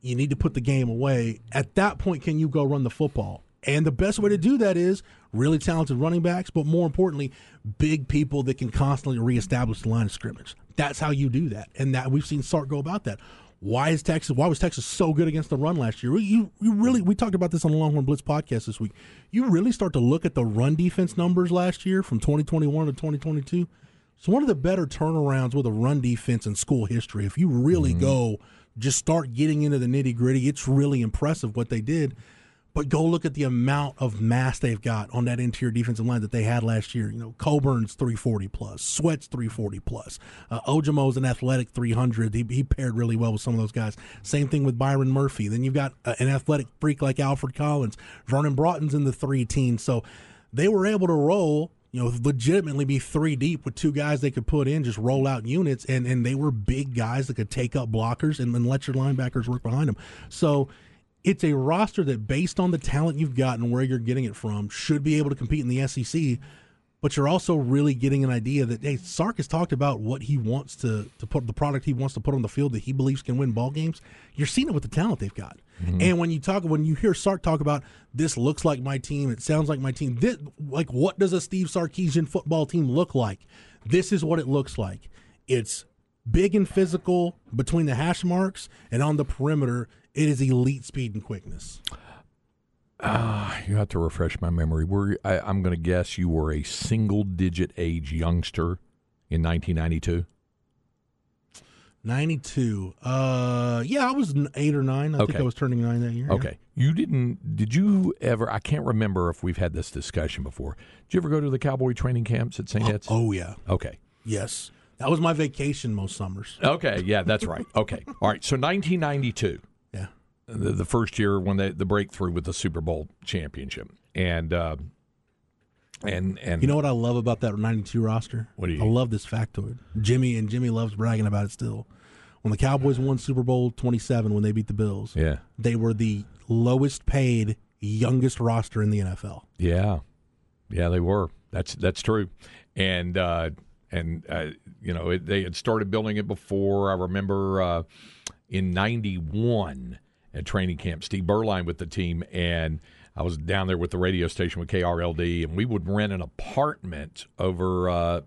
Speaker 3: you need to put the game away. At that point, can you go run the football? And the best way to do that is really talented running backs, but more importantly, big people that can constantly reestablish the line of scrimmage. That's how you do that. And that we've seen Sark go about that. Why is Texas? Why was Texas so good against the run last year? You, you really, we talked about this on the Longhorn Blitz podcast this week. You really start to look at the run defense numbers last year from 2021 to 2022. It's one of the better turnarounds with a run defense in school history. If you really mm-hmm. go, just start getting into the nitty gritty, it's really impressive what they did. But go look at the amount of mass they've got on that interior defensive line that they had last year. You know, Coburn's 340 plus, Sweat's 340 plus, uh, an athletic 300. He, he paired really well with some of those guys. Same thing with Byron Murphy. Then you've got uh, an athletic freak like Alfred Collins. Vernon Broughton's in the three team. So they were able to roll you know, legitimately be three deep with two guys they could put in, just roll out units, and, and they were big guys that could take up blockers and, and let your linebackers work behind them. So it's a roster that, based on the talent you've got and where you're getting it from, should be able to compete in the SEC. But you're also really getting an idea that hey, Sark has talked about what he wants to to put the product he wants to put on the field that he believes can win ball games. You're seeing it with the talent they've got. Mm-hmm. And when you talk, when you hear Sark talk about this looks like my team, it sounds like my team. This, like, what does a Steve Sarkisian football team look like? This is what it looks like. It's big and physical between the hash marks, and on the perimeter, it is elite speed and quickness.
Speaker 1: You have to refresh my memory. Were I, I'm going to guess you were a single digit age youngster in 1992.
Speaker 3: 92. Uh, yeah, I was eight or nine. I think I was turning nine that year. yeah.
Speaker 1: Okay. You didn't, did you ever, I can't remember if we've had this discussion before. Did you ever go to the cowboy training camps at St. Ed's?
Speaker 3: Oh yeah.
Speaker 1: Okay.
Speaker 3: Yes. That was my vacation most summers.
Speaker 1: Okay. Yeah, that's right. Okay. All right. So 1992. The, the first year when they the breakthrough with the Super Bowl championship, and uh, and and
Speaker 3: You know what I love about that 92 roster?
Speaker 1: What do you-
Speaker 3: I love this factoid. Jimmy and Jimmy loves bragging about it still. When the Cowboys won Super Bowl 27 when they beat the Bills,
Speaker 1: yeah,
Speaker 3: they were the lowest paid youngest roster in the NFL.
Speaker 1: yeah, yeah, they were. That's that's true, and uh, and uh, you know it, they had started building it before. I remember uh, in '91 at training camp, Steve Berline with the team, and I was down there with the radio station with KRLD, and we would rent an apartment over. Uh,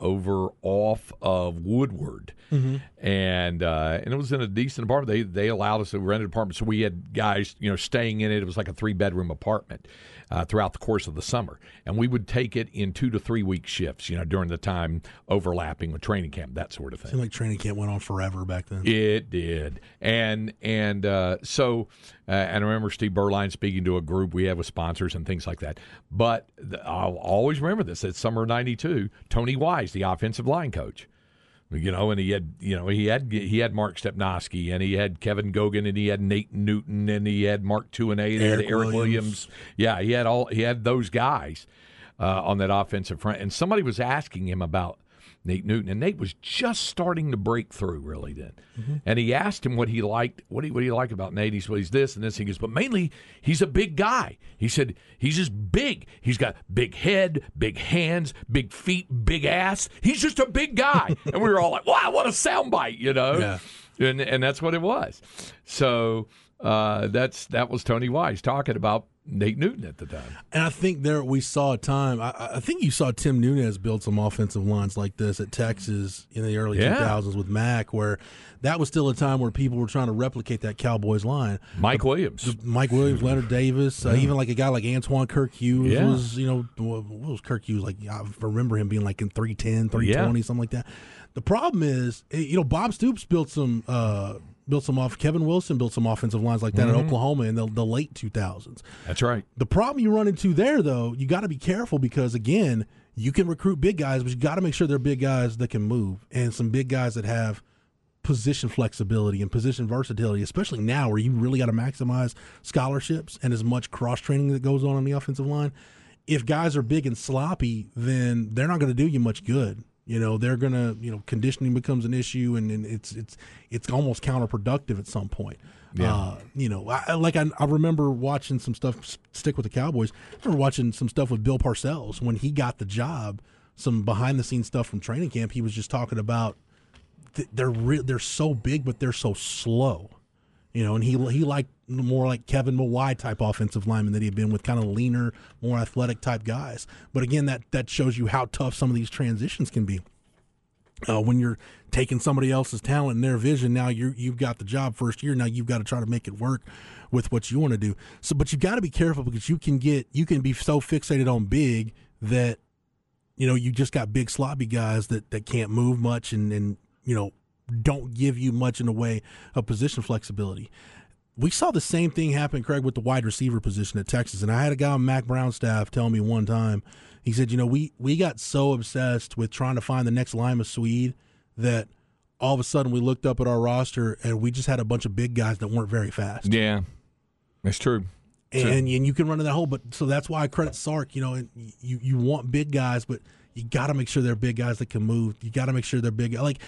Speaker 1: over off of Woodward, and uh, and it was in a decent apartment. They they allowed us to rent an apartment, so we had guys you know staying in it. It was like a three bedroom apartment uh, throughout the course of the summer, and we would take it in two to three week shifts. You know, during the time overlapping with training camp, that sort of thing.
Speaker 3: Seemed like training camp went on forever back then.
Speaker 1: It did, and and uh, so, uh, and I remember Steve Berline speaking to a group we had with sponsors and things like that. But the, I'll always remember this. It's summer '92. Tony Wise, the offensive line coach, you know, and he had you know he had he had Mark Stepnoski and he had Kevin Gogan and he had Nate Newton and he had Mark Tuinei and he had
Speaker 3: Erik
Speaker 1: Erik
Speaker 3: Williams.
Speaker 1: Williams. Yeah, he had all he had those guys uh, on that offensive front. And somebody was asking him about Nate Newton, and Nate was just starting to break through really then. And he asked him what he liked, what he what he liked about Nate. He said, well, he's this and this. He goes, but mainly he's a big guy. He said he's just big. He's got big head, big hands, big feet, big ass. He's just a big guy. and we were all like, wow, what a soundbite, you know?
Speaker 3: Yeah.
Speaker 1: and and that's what it was. So uh, that's that was Tony Wise talking about Nate Newton at the time.
Speaker 3: And I think there we saw a time. I, I think you saw Tim Nunez build some offensive lines like this at Texas in the early
Speaker 1: Yeah.
Speaker 3: 2000s with Mack, where that was still a time where people were trying to replicate that Cowboys line.
Speaker 1: Mike Williams.
Speaker 3: Mike Williams, Leonard Davis, uh, even like a guy like Antwan Kirk Hughes
Speaker 1: Yeah.
Speaker 3: was, you know, what what was Kirk Hughes like? I remember him being like in 310, 320, something like that. The problem is, eh, you know, Bob Stoops built some, uh, built some off. Kevin Wilson built some offensive lines like that
Speaker 1: Mm-hmm.
Speaker 3: in Oklahoma in the, the late 2000s.
Speaker 1: That's right.
Speaker 3: The problem you run into there, though, you got to be careful because again, you can recruit big guys, but you got to make sure they're big guys that can move and some big guys that have position flexibility and position versatility, especially now where you really got to maximize scholarships and as much cross training that goes on on the offensive line. If guys are big and sloppy, then they're not going to do you much good. You know, they're going to, you know, conditioning becomes an issue and, and it's it's it's almost counterproductive at some point.
Speaker 1: Yeah.
Speaker 3: Uh, you know, I, I- like I, I remember watching some stuff. Stick with the Cowboys. I remember watching some stuff with Bill Parcells when he got the job. Some behind the scenes stuff from training camp. He was just talking about th- they're re- they're so big, but they're so slow. You know, and he he liked more like Kevin Mawae type offensive lineman that he had been with, kind of leaner, more athletic type guys. But again, that that shows you how tough some of these transitions can be uh, when you're taking somebody else's talent and their vision. Now you you've got the job first year. Now you've got to try to make it work with what you want to do. So, but you've got to be careful because you can get you can be so fixated on big that you know you just got big sloppy guys that that can't move much and and you know don't give you much in the way of position flexibility. We saw the same thing happen, Craig, with the wide receiver position at Texas. And I had a guy on Mack Brown's staff tell me one time, he said, you know, we, we got so obsessed with trying to find the next Limas Sweed that all of a sudden we looked up at our roster and we just had a bunch of big guys that weren't very fast.
Speaker 1: Yeah, that's true.
Speaker 3: And, and you can run in that hole. But so that's why I credit Sark, you know, and you, you want big guys, but you got to make sure they're big guys that can move. You got to make sure they're big. Like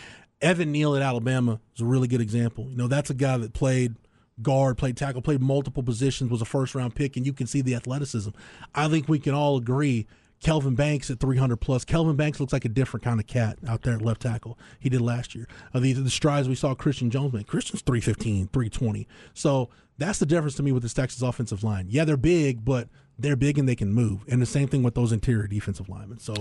Speaker 3: Evan Neal at Alabama is a really good example. You know, that's a guy that played guard, played tackle, played multiple positions, was a first round pick, and you can see the athleticism. I think we can all agree. Kelvin Banks at 300 plus. Kelvin Banks looks like a different kind of cat out there at left tackle. He did last year. Uh, the, the strides we saw Christian Jones make. Christian's 315, 320. So that's the difference to me with this Texas offensive line. Yeah, they're big, but they're big and they can move. And the same thing with those interior defensive linemen. So,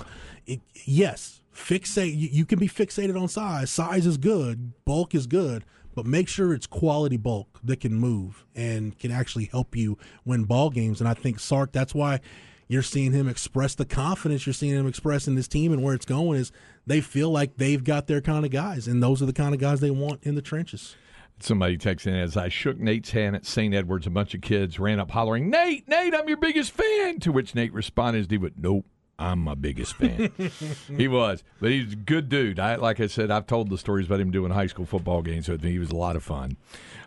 Speaker 3: it, yes, fixate. You, you can be fixated on size. Size is good. Bulk is good. But make sure it's quality bulk that can move and can actually help you win ball games. And I think Sark. That's why you're seeing him express the confidence you're seeing him express in this team and where it's going is they feel like they've got their kind of guys, and those are the kind of guys they want in the trenches.
Speaker 1: Somebody texted as I shook Nate's hand at St. Edwards, a bunch of kids ran up hollering, Nate, Nate, I'm your biggest fan. To which Nate responded, he went, Nope, I'm my biggest fan. he was, but he's a good dude. I, like I said, I've told the stories about him doing high school football games with me. He was a lot of fun.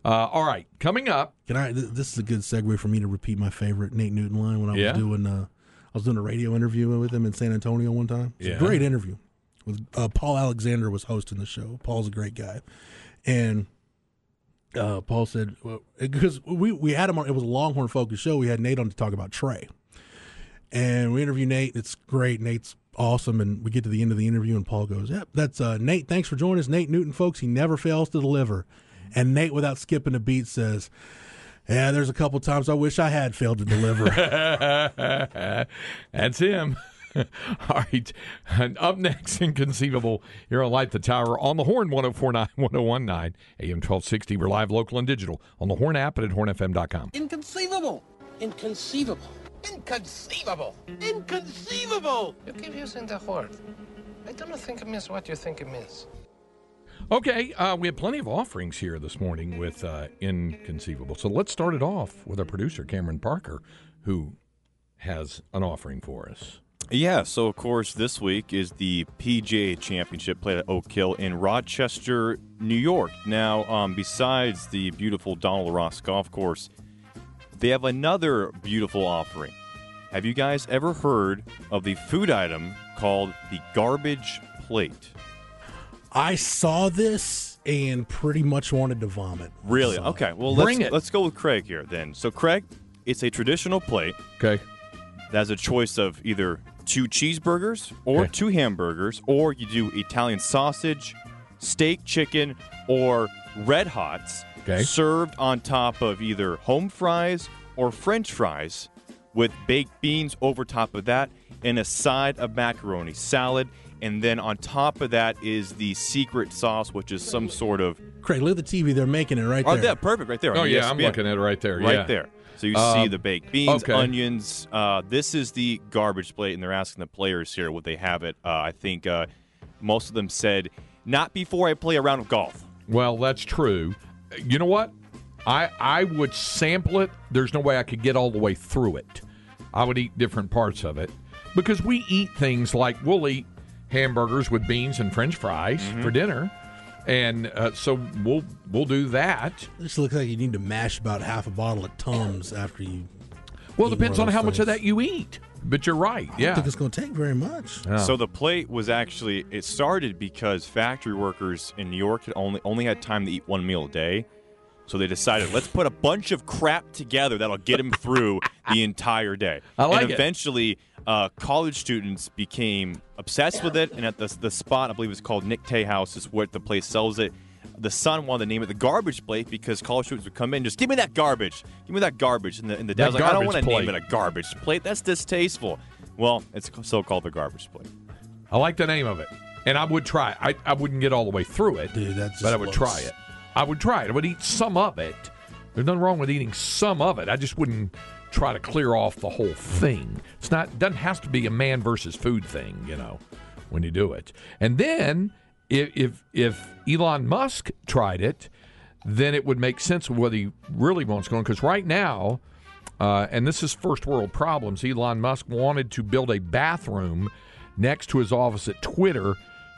Speaker 1: Uh, all right, coming up.
Speaker 3: Can I? th- This is a good segue for me to repeat my favorite Nate Newton line when I
Speaker 1: Yeah?
Speaker 3: was doing. Uh, I was doing a radio interview with him in San Antonio one time. It's
Speaker 1: Yeah.
Speaker 3: a great interview. With uh, Paul Alexander was hosting the show. Paul's a great guy, and uh, Paul said because we we had him on. It was a Longhorn focused show. We had Nate on to talk about Trey, and we interview Nate. It's great. Nate's awesome, and we get to the end of the interview, and Paul goes, "Yep, that's uh, Nate. Thanks for joining us, Nate Newton, folks. He never fails to deliver." And Nate, without skipping a beat, says. Yeah, there's a couple times I wish I had failed to deliver.
Speaker 1: That's him. All right. And up next, Inconceivable here on Light the Tower on the Horn 1049 1019 AM 1260. We're live, local, and digital on the Horn app and at hornfm.com.
Speaker 8: Inconceivable. Inconceivable. Inconceivable. Inconceivable.
Speaker 9: You keep using the word. I don't think it means what you think it means.
Speaker 1: Okay, uh, we have plenty of offerings here this morning with uh, Inconceivable. So let's start it off with our producer, Cameron Parker, who has an offering for us.
Speaker 2: Yeah, so of course this week is the PGA Championship played at Oak Hill in Rochester, New York. Now, um, besides the beautiful Donald Ross Golf Course, they have another beautiful offering. Have you guys ever heard of the food item called the garbage plate?
Speaker 3: I saw this and pretty much wanted to vomit.
Speaker 2: Really?
Speaker 3: So-
Speaker 2: Okay. Well,
Speaker 1: Bring
Speaker 2: let's
Speaker 1: it.
Speaker 2: let's go with Craig here then. So, Craig, it's a traditional plate
Speaker 1: Okay.
Speaker 2: that has a choice of either two cheeseburgers or
Speaker 1: Okay.
Speaker 2: two hamburgers, or you do Italian sausage, steak, chicken, or red hots,
Speaker 1: Okay.
Speaker 2: served on top of either home fries or French fries, with baked beans over top of that, and a side of macaroni salad. And then on top of that is the secret sauce, which is some sort of
Speaker 3: Craig, look at the TV. They're making it right
Speaker 2: Oh,
Speaker 3: there.
Speaker 2: Oh, yeah, perfect, right there.
Speaker 1: Oh, yeah, I'm
Speaker 2: ESPN.
Speaker 1: looking at it right there.
Speaker 2: Right
Speaker 1: yeah.
Speaker 2: there. So you
Speaker 1: Um,
Speaker 2: see the baked beans,
Speaker 1: okay.
Speaker 2: onions. Uh, this is the garbage plate, and they're asking the players here would they have it. Uh, I think uh, most of them said, "Not before I play a round of golf."
Speaker 1: Well, that's true. You know what? I I would sample it. There's no way I could get all the way through it. I would eat different parts of it because we eat things like we'll eat hamburgers with beans and French fries
Speaker 2: Mm-hmm.
Speaker 1: for dinner, and uh, so we'll we'll do that.
Speaker 3: This looks like you need to mash about half a bottle of Tums after you.
Speaker 1: Well, it depends on how
Speaker 3: those
Speaker 1: much of that you eat. But you're right.
Speaker 3: I don't
Speaker 1: Yeah.
Speaker 3: think it's going to take very much.
Speaker 1: Yeah.
Speaker 2: So the plate was actually it started because factory workers in New York had only only had time to eat one meal a day. So they decided, let's put a bunch of crap together that'll get them through the entire day.
Speaker 1: I like
Speaker 2: and
Speaker 1: it.
Speaker 2: eventually, uh, college students became obsessed with it. And at the, the spot, I believe it's called Nick Tahou's, is where the place sells it. The son wanted to name it the garbage plate because college students would come in, just give me that garbage, give me that garbage, and the, and the
Speaker 1: That
Speaker 2: dad's like, I don't want to name it a garbage plate. That's distasteful. Well, it's so called the garbage plate.
Speaker 1: I like the name of it, and I would try. I I wouldn't get all the way through it,
Speaker 3: Dude, that's
Speaker 1: but I would
Speaker 3: looks-
Speaker 1: try it. I would try it. I would eat some of it. There's nothing wrong with eating some of it. I just wouldn't try to clear off the whole thing. It's not doesn't have to be a man versus food thing, you know, when you do it. And then if if, if Elon Musk tried it, then it would make sense of whether he really wants going. Because right now, uh, and this is first world problems. Elon Musk wanted to build a bathroom next to his office at Twitter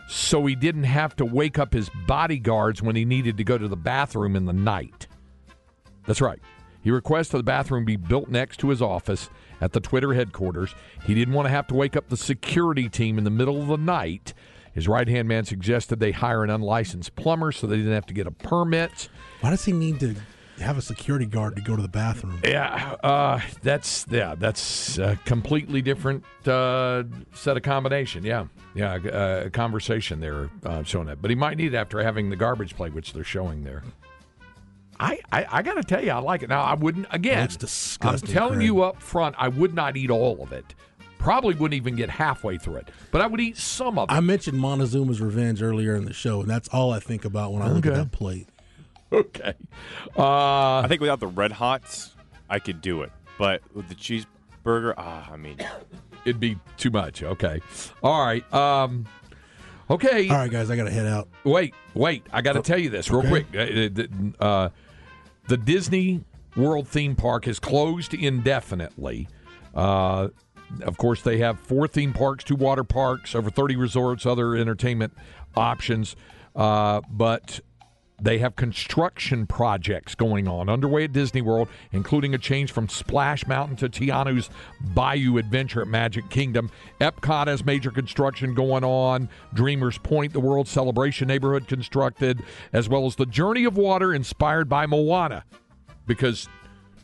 Speaker 1: so he didn't have to wake up his bodyguards when he needed to go to the bathroom in the night. That's right. He requested the bathroom be built next to his office at the Twitter headquarters. He didn't want to have to wake up the security team in the middle of the night. His right hand man suggested they hire an unlicensed plumber so they didn't have to get a permit.
Speaker 3: Why does he need to have a security guard to go to the bathroom?
Speaker 1: Yeah, uh, that's yeah, that's a completely different uh, set of combination. Yeah, yeah, uh, conversation there uh, showing that, but he might need it after having the garbage plate, which they're showing there. I, I, I got to tell you, I like it. Now, I wouldn't again.
Speaker 3: Looks disgusting,
Speaker 1: I'm telling
Speaker 3: Craig.
Speaker 1: you up front, I would not eat all of it. Probably wouldn't even get halfway through it, but I would eat some of it.
Speaker 3: I mentioned Montezuma's Revenge earlier in the show, and that's all I think about when I look at that plate.
Speaker 1: okay. Uh,
Speaker 2: I think without the red hots, I could do it. But with the cheeseburger. Ah, I mean,
Speaker 1: It'd be too much. Okay. All right. Um, okay.
Speaker 3: All right, guys, I got to head out.
Speaker 1: Wait, wait. I got to tell you this real
Speaker 3: okay.
Speaker 1: quick. Uh, uh, the Disney World theme park is closed indefinitely. Uh, of course, they have four theme parks, two water parks, over 30 resorts, other entertainment options. Uh, but they have construction projects going on underway at Disney World, including a change from Splash Mountain to Tiana's Bayou Adventure at Magic Kingdom. Epcot has major construction going on. Dreamers Point, the World Celebration neighborhood constructed, as well as the Journey of Water inspired by Moana, because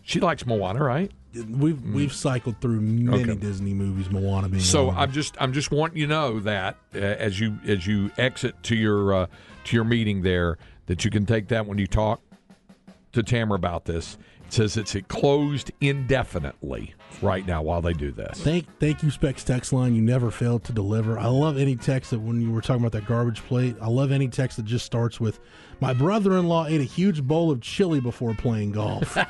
Speaker 1: she likes Moana, right?
Speaker 3: We've we've cycled through many
Speaker 1: Okay.
Speaker 3: Disney movies, Moana being
Speaker 1: So
Speaker 3: one.
Speaker 1: I'm just I'm just wanting you to know that uh, as you as you exit to your uh, to your meeting there that you can take that when you talk to Tamara about this. It says it's closed indefinitely right now while they do this.
Speaker 3: Thank thank you, Specs Text Line. You never failed to deliver. I love any text that when you were talking about that garbage plate. I love any text that just starts with, "My brother-in-law ate a huge bowl of chili before playing golf."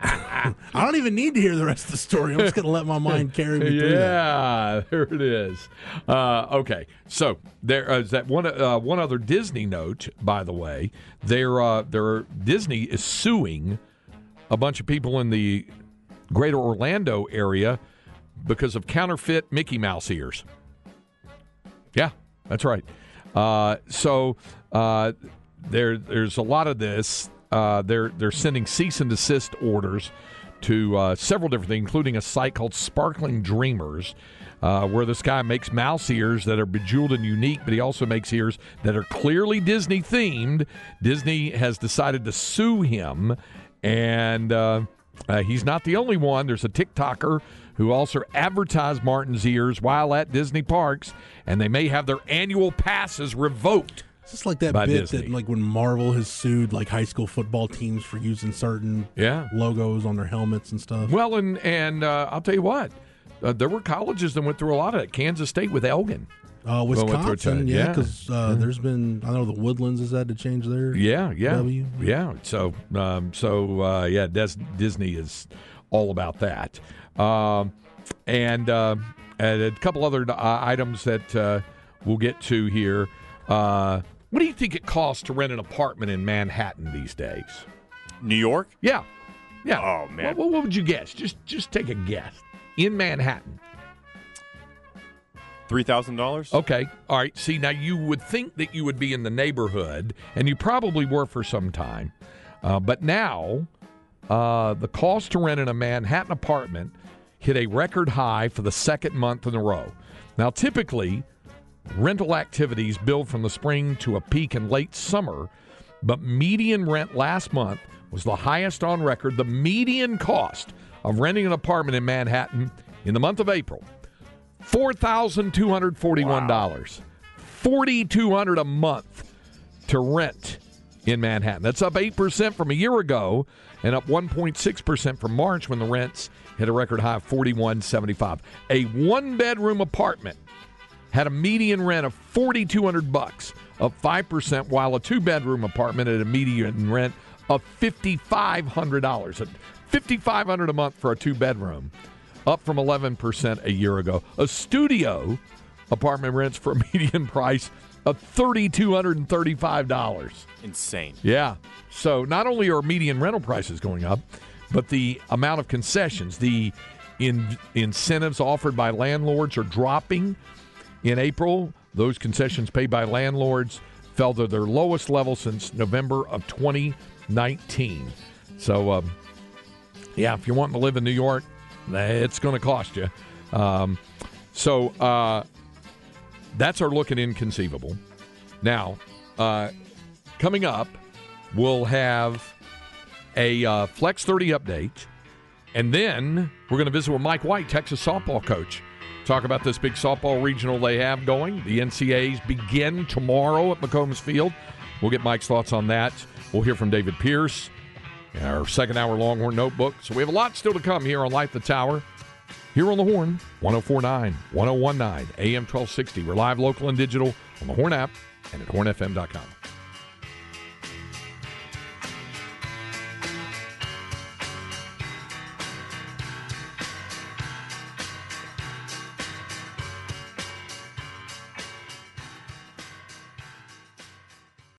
Speaker 3: I don't even need to hear the rest of the story. I'm just going to let my mind carry me through that.
Speaker 1: Yeah, there it is. Uh, okay, so there uh, that one. Uh, one other Disney note, by the way. There, uh, there. Disney is suing a bunch of people in the greater Orlando area because of counterfeit Mickey Mouse ears. Yeah, that's right. Uh, so uh, there, there's a lot of this. Uh, they're they're sending cease and desist orders to uh, several different things, including a site called Sparkling Dreamers, uh, where this guy makes mouse ears that are bejeweled and unique, but he also makes ears that are clearly Disney themed. Disney has decided to sue him, and uh, uh, he's not the only one. There's a TikToker who also advertised Martin's ears while at Disney parks, and they may have their annual passes revoked.
Speaker 3: It's just like that bit
Speaker 1: Disney.
Speaker 3: that, like when Marvel has sued like high school football teams for using certain
Speaker 1: Yeah.
Speaker 3: logos on their helmets and stuff.
Speaker 1: Well, and and uh, I'll tell you what, uh, there were colleges that went through a lot of it. Kansas State with Elgin.
Speaker 3: Uh,
Speaker 1: Well, went through a
Speaker 3: Wisconsin,
Speaker 1: time.
Speaker 3: yeah,
Speaker 1: Yeah.
Speaker 3: because uh, there's been I know the Woodlands has had to change their
Speaker 1: Yeah, yeah,
Speaker 3: W.
Speaker 1: yeah. So, um, so uh, yeah, Des- Disney is all about that. Um, and, uh, and a couple other uh, items that uh, we'll get to here. Uh, what do you think it costs to rent an apartment in Manhattan these days?
Speaker 2: New York?
Speaker 1: Yeah, yeah.
Speaker 2: Oh, man.
Speaker 1: What, what would you guess? Just just take a guess. In Manhattan.
Speaker 2: $3,000?
Speaker 1: Okay. All right. See, now you would think that you would be in the neighborhood, and you probably were for some time. Uh, but now, uh, the cost to rent in a Manhattan apartment hit a record high for the second month in a row. Now, typically, rental activities build from the spring to a peak in late summer, but median rent last month was the highest on record. The median cost of renting an apartment in Manhattan in the month of April four thousand two hundred forty-one dollars, forty-two hundred a month to rent in Manhattan. That's up eight percent from a year ago, and up one point six percent from March when the rents hit a record high of forty-one seventy-five. A one-bedroom apartment had a median rent of forty-two hundred bucks, up five percent, while a two-bedroom apartment had a median rent of fifty-five hundred dollars. Fifty-five hundred a month for a two-bedroom up from 11% a year ago. A studio apartment rents for a median price of $3,235.
Speaker 2: Insane.
Speaker 1: Yeah. So not only are median rental prices going up, but the amount of concessions, the in, incentives offered by landlords are dropping. In April, those concessions paid by landlords fell to their lowest level since November of 2019. So, um, yeah, if you're wanting to live in New York, it's going to cost you. Um, so uh, that's our look at inconceivable. Now, uh, coming up, we'll have a uh, Flex 30 update, and then we're going to visit with Mike White, Texas softball coach. Talk about this big softball regional they have going. The NCAAs begin tomorrow at McCombs Field. We'll get Mike's thoughts on that. We'll hear from David Pierce our second hour Longhorn Notebook. So we have a lot still to come here on Light the Tower. Here on the Horn, 1049, 1019, AM 1260. We're live, local, and digital on the Horn app and at hornfm.com.